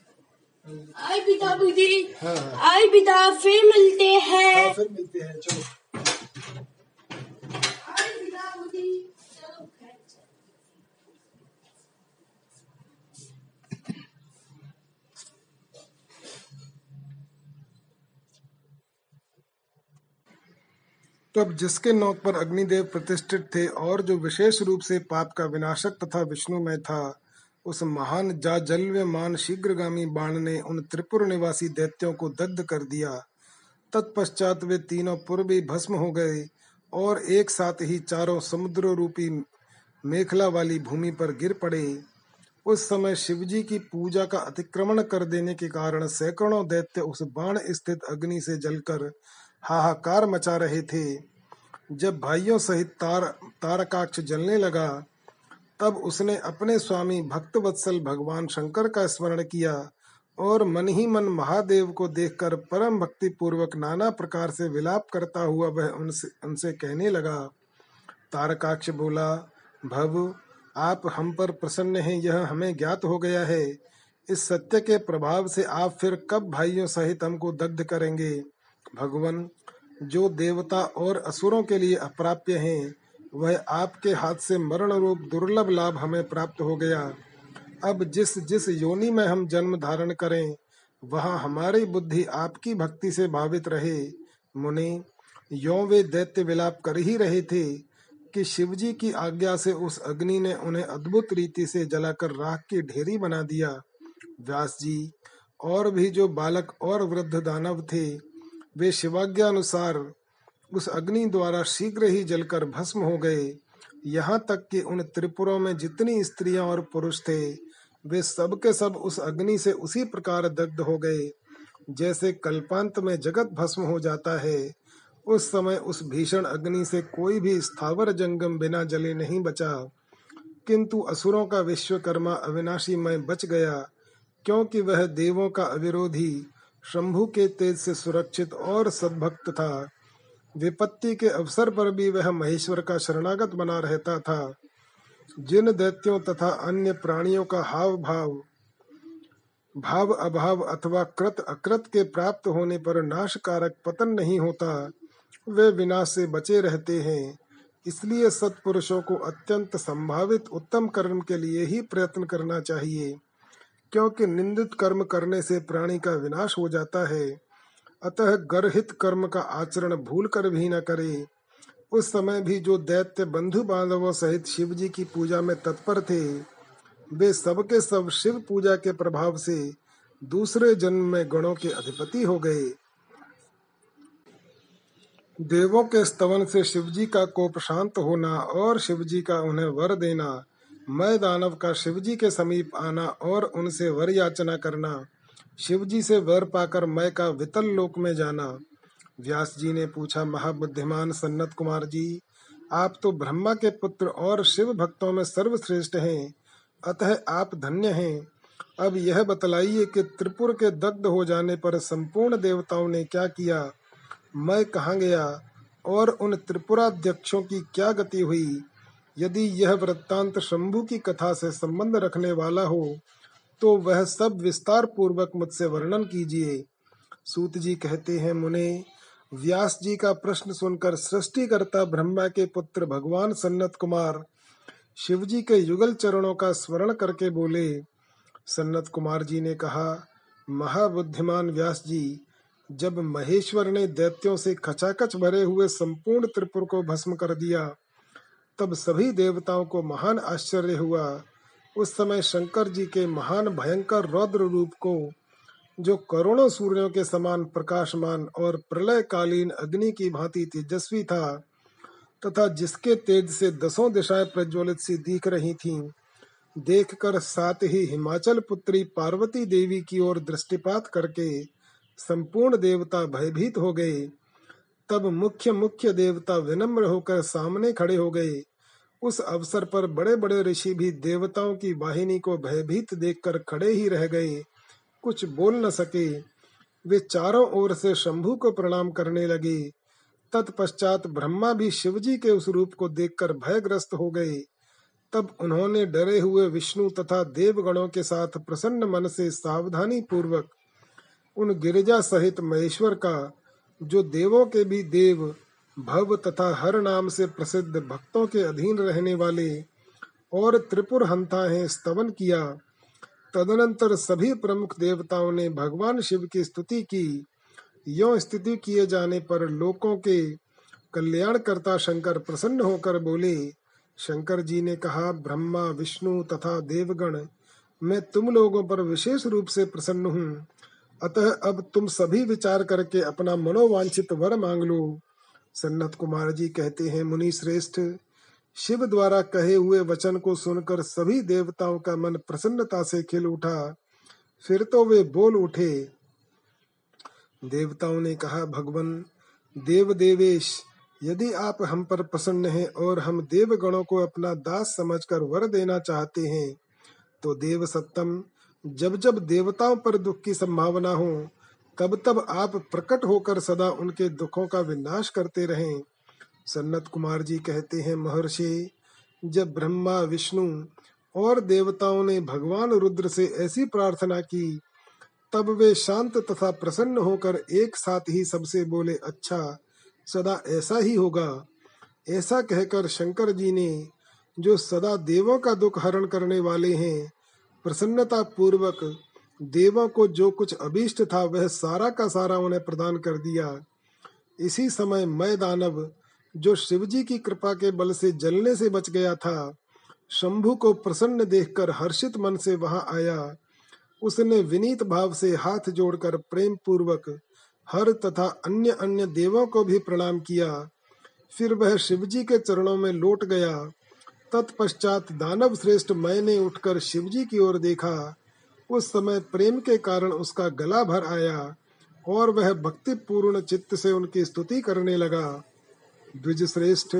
S2: आई पिता बुद्धि।
S1: हाँ। हाँ
S2: पिता फिर मिलते हैं।
S1: हाँ फिर मिलते हैं चलो। तब जिसके नौक पर अग्निदेव प्रतिष्ठित थे और जो विशेष रूप से पाप का विनाशक तथा विष्णु में था उस महान जाजल्यमान शीघ्रगामी बाण ने उन त्रिपुर निवासी दैत्यों को दग्ध कर दिया। तत्पश्चात वे तीनों पूर्वी भस्म हो गए और एक साथ ही चारों समुद्र रूपी मेखला वाली भूमि पर गिर पड़े। उस समय शिवजी की पूजा का अतिक्रमण कर देने के कारण सैकड़ों दैत्य उस बाण स्थित अग्नि से जलकर हाहाकार मचा रहे थे। जब भाइयों सहित तार, तारकाक्ष जलने लगा तब उसने अपने स्वामी भक्तवत्सल भगवान शंकर का स्मरण किया और मन ही मन महादेव को देखकर परम भक्ति पूर्वक नाना प्रकार से विलाप करता हुआ वह उनसे उनसे कहने लगा, तारकाक्ष बोला, भव, आप हम पर प्रसन्न हैं, यह हमें ज्ञात हो गया है। इस सत्य के प्रभाव से आप फिर कब भाइयों सहित हमको दग्ध करेंगे? भगवान, जो देवता और असुरों के लिए अप्राप्य हैं वह आपके हाथ से मरण रूप दुर्लभ लाभ हमें प्राप्त हो गया। अब जिस जिस योनि में हम जन्म धारण करें, वहाँ हमारी बुद्धि आपकी भक्ति से भावित रहे। मुनि, यो वे दैत्य विलाप कर ही रहे थे कि शिवजी की आज्ञा से उस अग्नि ने उन्हें अद्भुत रीति से जलाकर राख की ढेरी बना दिया। व्यास जी, और भी जो बालक और वृद्ध दानव थे, वे शिवाज्ञा अनुसार उस अग्नि द्वारा शीघ्र ही जलकर भस्म हो गए। यहाँ तक कि उन त्रिपुरों में जितनी स्त्रियाँ और पुरुष थे, वे सब के सब उस अग्नि से उसी प्रकार दग्ध हो गए। जैसे कल्पांत में जगत भस्म हो जाता है, उस समय उस भीषण अग्नि से कोई भी स्थावर जंगम बिना जले नहीं बचा। किंतु असुरों का विश्वकर्मा अविनाशी में बच गया, क्योंकि वह देवों का अविरोधी, शंभु के तेज से सुरक्षित और सद्भक्त था। विपत्ति के अवसर पर भी वह महेश्वर का शरणागत बना रहता था। जिन दैत्यों तथा अन्य प्राणियों का हाव भाव भाव अभाव अथवा कृत अकृत के प्राप्त होने पर नाशकारक पतन नहीं होता, वे विनाश से बचे रहते हैं। इसलिए सत्पुरुषों को अत्यंत संभावित उत्तम कर्म के लिए ही प्रयत्न करना चाहिए, क्योंकि निंदित कर्म करने से प्राणी का विनाश हो जाता है। अतः गर्हित कर्म का आचरण भूल कर भी न करे। उस समय भी जो दैत्य बंधु बांधवों सहित शिव जी की पूजा में तत्पर थे, वे सबके सब शिव पूजा के प्रभाव से दूसरे जन्म में गणों के अधिपति हो गए। देवों के स्तवन से शिवजी का कोप शांत होना और शिवजी का उन्हें वर देना, मैं दानव का शिवजी के समीप आना और उनसे वर याचना करना शिवजी से वर पाकर मैं का वितल लोक में जाना। व्यास जी ने पूछा, महाबुद्धिमान सन्नत कुमार जी, आप तो ब्रह्मा के पुत्र और शिव भक्तों में सर्वश्रेष्ठ हैं, अतः आप धन्य हैं। अब यह बतलाइए कि त्रिपुर के दग्ध हो जाने पर संपूर्ण देवताओं ने क्या किया? मैं कहाँ गया? और उन त्रिपुराध्यक्षों की क्या गति हुई? यदि यह वृत्तांत शंभु की कथा से संबंध रखने वाला हो तो वह सब विस्तार पूर्वक मुझसे वर्णन कीजिए। सूत जी कहते हैं, मुने, व्यास जी का प्रश्न सुनकर सृष्टिकर्ता ब्रह्मा के पुत्र भगवान सन्नत कुमार शिव जी के युगल चरणों का स्मरण करके बोले। सन्नत कुमार जी ने कहा, महाबुद्धिमान व्यास जी, जब महेश्वर ने दैत्यों से खचाखच भरे हुए संपूर्ण त्रिपुर को भस्म कर दिया, तब सभी देवताओं को महान आश्चर्य हुआ। उस समय शंकर जी के महान भयंकर रौद्र रूप को जो करोड़ों सूर्यों के समान प्रकाशमान और प्रलय कालीन अग्नि की भांति तेजस्वी था तथा जिसके तेज से दसों दिशाएँ प्रज्वलित सी दिख रही थीं, देखकर साथ ही हिमाचल पुत्री पार्वती देवी की ओर दृष्टिपात करके संपूर्ण देवता भयभीत हो गए। तब मुख्य मुख्य देवता विनम्र होकर सामने खड़े हो गए। उस अवसर पर बड़े बड़े ऋषि भी देवताओं की वाहिनी को भयभीत देखकर खड़े ही रह गए। कुछ बोल न सके। वे चारों ओर से शंभु को प्रणाम करने लगे। तत्पश्चात ब्रह्मा भी शिवजी के उस रूप को देखकर भयग्रस्त हो गए। तब उन्होंने डरे हुए विष्णु तथा देवगणों के साथ प्रसन्न मन से सावधानी पूर्वक उन गिरिजा सहित महेश्वर का, जो देवों के भी देव भव तथा हर नाम से प्रसिद्ध भक्तों के अधीन रहने वाले और त्रिपुर हंता है स्तवन किया, तदनंतर सभी प्रमुख देवताओं ने भगवान शिव की स्तुति की। यो स्तुति किए जाने पर लोकों के कल्याणकर्ता शंकर प्रसन्न होकर बोले, शंकर जी ने कहा, ब्रह्मा, विष्णु तथा देवगण, मैं तुम लोगों पर विशेष रूप से प्रसन्न हूँ। अतः अब तुम सभी विचार करके अपना मनोवांछित वर मांग लो। सन्नत कुमार जी कहते हैं, मुनि श्रेष्ठ, शिव द्वारा कहे हुए वचन को सुनकर सभी देवताओं का मन प्रसन्नता से खिल उठा। फिर तो वे बोल उठे। देवताओं ने कहा, भगवान देव देवेश यदि आप हम पर प्रसन्न हैं और हम देवगणों को अपना दास समझकर वर देना चाहते हैं तो देव सत्तम, जब जब देवताओं पर दुख की संभावना हो तब तब आप प्रकट होकर सदा उनके दुखों का विनाश करते रहें। सन्नत कुमार जी कहते हैं, महर्षि, जब ब्रह्मा, विष्णु और देवताओं ने भगवान रुद्र से ऐसी प्रार्थना की, तब वे शांत तथा प्रसन्न होकर एक साथ ही सबसे बोले अच्छा सदा ऐसा ही होगा। ऐसा कहकर शंकर जी ने, जो सदा देवों का दुख हरण करने वाले हैं प्रसन्नता पूर्वक देवों को जो कुछ अभीष्ट था, वह सारा का सारा उन्हें प्रदान कर दिया। इसी समय मैं दानव, जो शिवजी की कृपा के बल से जलने से बच गया था, शंभु को प्रसन्न देखकर हर्षित मन से वहाँ आया। उसने विनीत भाव से हाथ जोड़कर प्रेम पूर्वक हर तथा अन्य अन्य देवों को भी प्रणाम किया। फिर वह शिवजी के चरणों में लौट गया। तत्पश्चात दानव श्रेष्ठ मैंने उठकर शिवजी की ओर देखा। उस समय प्रेम के कारण उसका गला भर आया और वह भक्ति पूर्ण चित्त से उनकी स्तुति करने लगा। द्विज श्रेष्ठ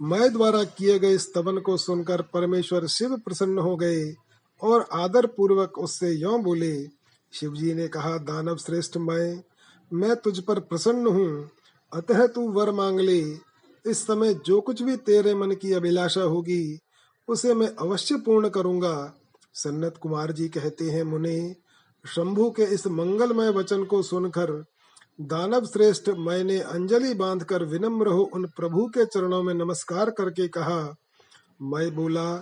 S1: मैं द्वारा किए गए स्तवन को सुनकर परमेश्वर शिव प्रसन्न हो गए और आदर पूर्वक उससे यो बोले, शिवजी ने कहा, दानव श्रेष्ठ, मैं मैं तुझ पर प्रसन्न हूँ। अतः तू वर मांग ले। इस समय जो कुछ भी तेरे मन की अभिलाषा होगी, उसे मैं अवश्य पूर्ण करूँगा। सन्नत कुमार जी कहते हैं, मुने, शंभु के इस मंगलमय वचन को सुनकर, दानव श्रेष्ठ मैंने अंजलि बांधकर विनम्र हो उन प्रभु के चरणों में नमस्कार करके कहा, मैं बोला,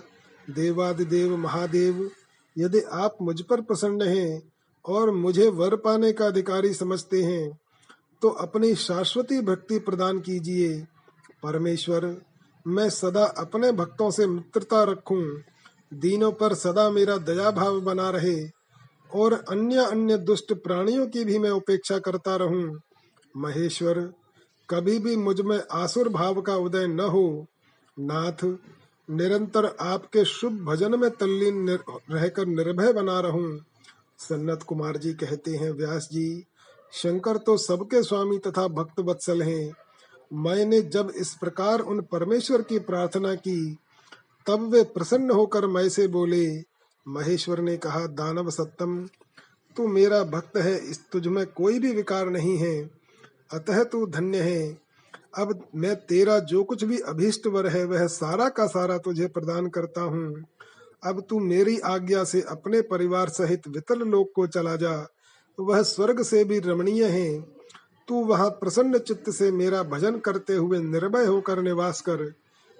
S1: देवादिदेव महादेव, यदि आप मुझ पर प्रसन्न हैं और मुझे वर पाने का अधिकारी समझते हैं तो अपनी शाश्वती भक्ति प्रदान कीजिए। परमेश्वर, मैं सदा अपने भक्तों से मित्रता रखूँ। दीनों पर सदा मेरा दया भाव बना रहे और अन्य अन्य दुष्ट प्राणियों की भी मैं उपेक्षा करता रहूँ। महेश्वर कभी भी मुझमें आसुर भाव का उदय न हो। नाथ निरंतर आपके शुभ भजन में तल्लीन निर, रहकर निर्भय बना रहूँ। सन्नत कुमार जी कहते हैं व्यास जी शंकर तो सबके स्वामी तथा भक्त वत्सल हैं। मैंने जब इस प्रकार उन परमेश्वर की प्रार्थना की तब वे प्रसन्न होकर मैं से बोले, महेश्वर ने कहा, दानव सत्तम, तू मेरा भक्त है, इस तुझ में कोई भी विकार नहीं है, अतः तू धन्य है। अब मैं तेरा जो कुछ भी अभीष्ट वर है, वह सारा का सारा तुझे प्रदान करता हूँ। अब तू मेरी आज्ञा से अपने परिवार सहित वितल लोक को चला जा, वह स्वर्ग से भी रमणीय है। तू वहाँ प्रसन्न चित्त से मेरा भजन करते हुए निर्भय होकर निवास कर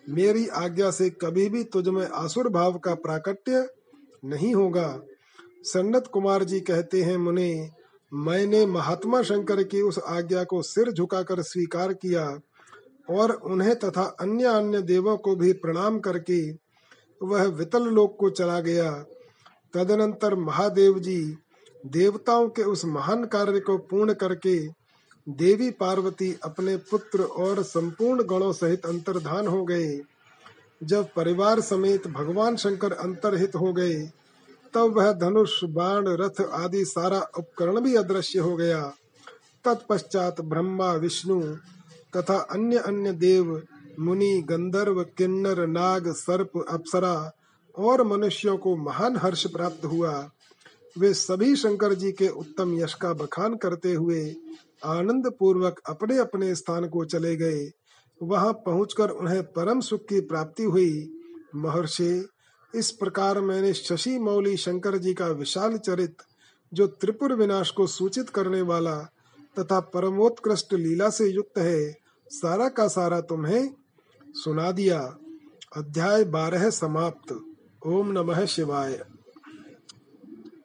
S1: मेरी आज्ञा से कभी भी तुझ में आसुर भाव का प्राकट्य नहीं होगा। सन्नत कुमार जी कहते हैं, मुने, मैंने महात्मा शंकर की उस आज्ञा को सिर झुकाकर स्वीकार किया और उन्हें तथा अन्य अन्य देवों को भी प्रणाम करके वह वितल लोक को चला गया। तदनंतर महादेव जी देवताओं के उस महान कार्य को पूर्ण करके देवी पार्वती अपने पुत्र और संपूर्ण गणों सहित अंतर्धान हो गए। जब परिवार समेत भगवान शंकर अंतरहित हो गए, तब वह धनुष, बाण, रथ आदि सारा उपकरण भी अदृश्य हो गया। तत्पश्चात ब्रह्मा, विष्णु तथा अन्य अन्य देव, मुनि, गंधर्व, किन्नर, नाग, सर्प, अप्सरा और मनुष्यों को महान हर्ष प्राप्त हुआ। वे सभी शंकर जी के उत्तम यश का बखान करते हुए आनंद पूर्वक अपने अपने स्थान को चले गए। वहाँ पहुंचकर उन्हें परम सुख की प्राप्ति हुई। महर्षि, इस प्रकार मैंने शशि मौली शंकर जी का विशाल चरित, जो त्रिपुर विनाश को सूचित करने वाला तथा परमोत्कृष्ट लीला से युक्त है, सारा का सारा तुम्हें सुना दिया। अध्याय बारह समाप्त। ओम नमः शिवाय।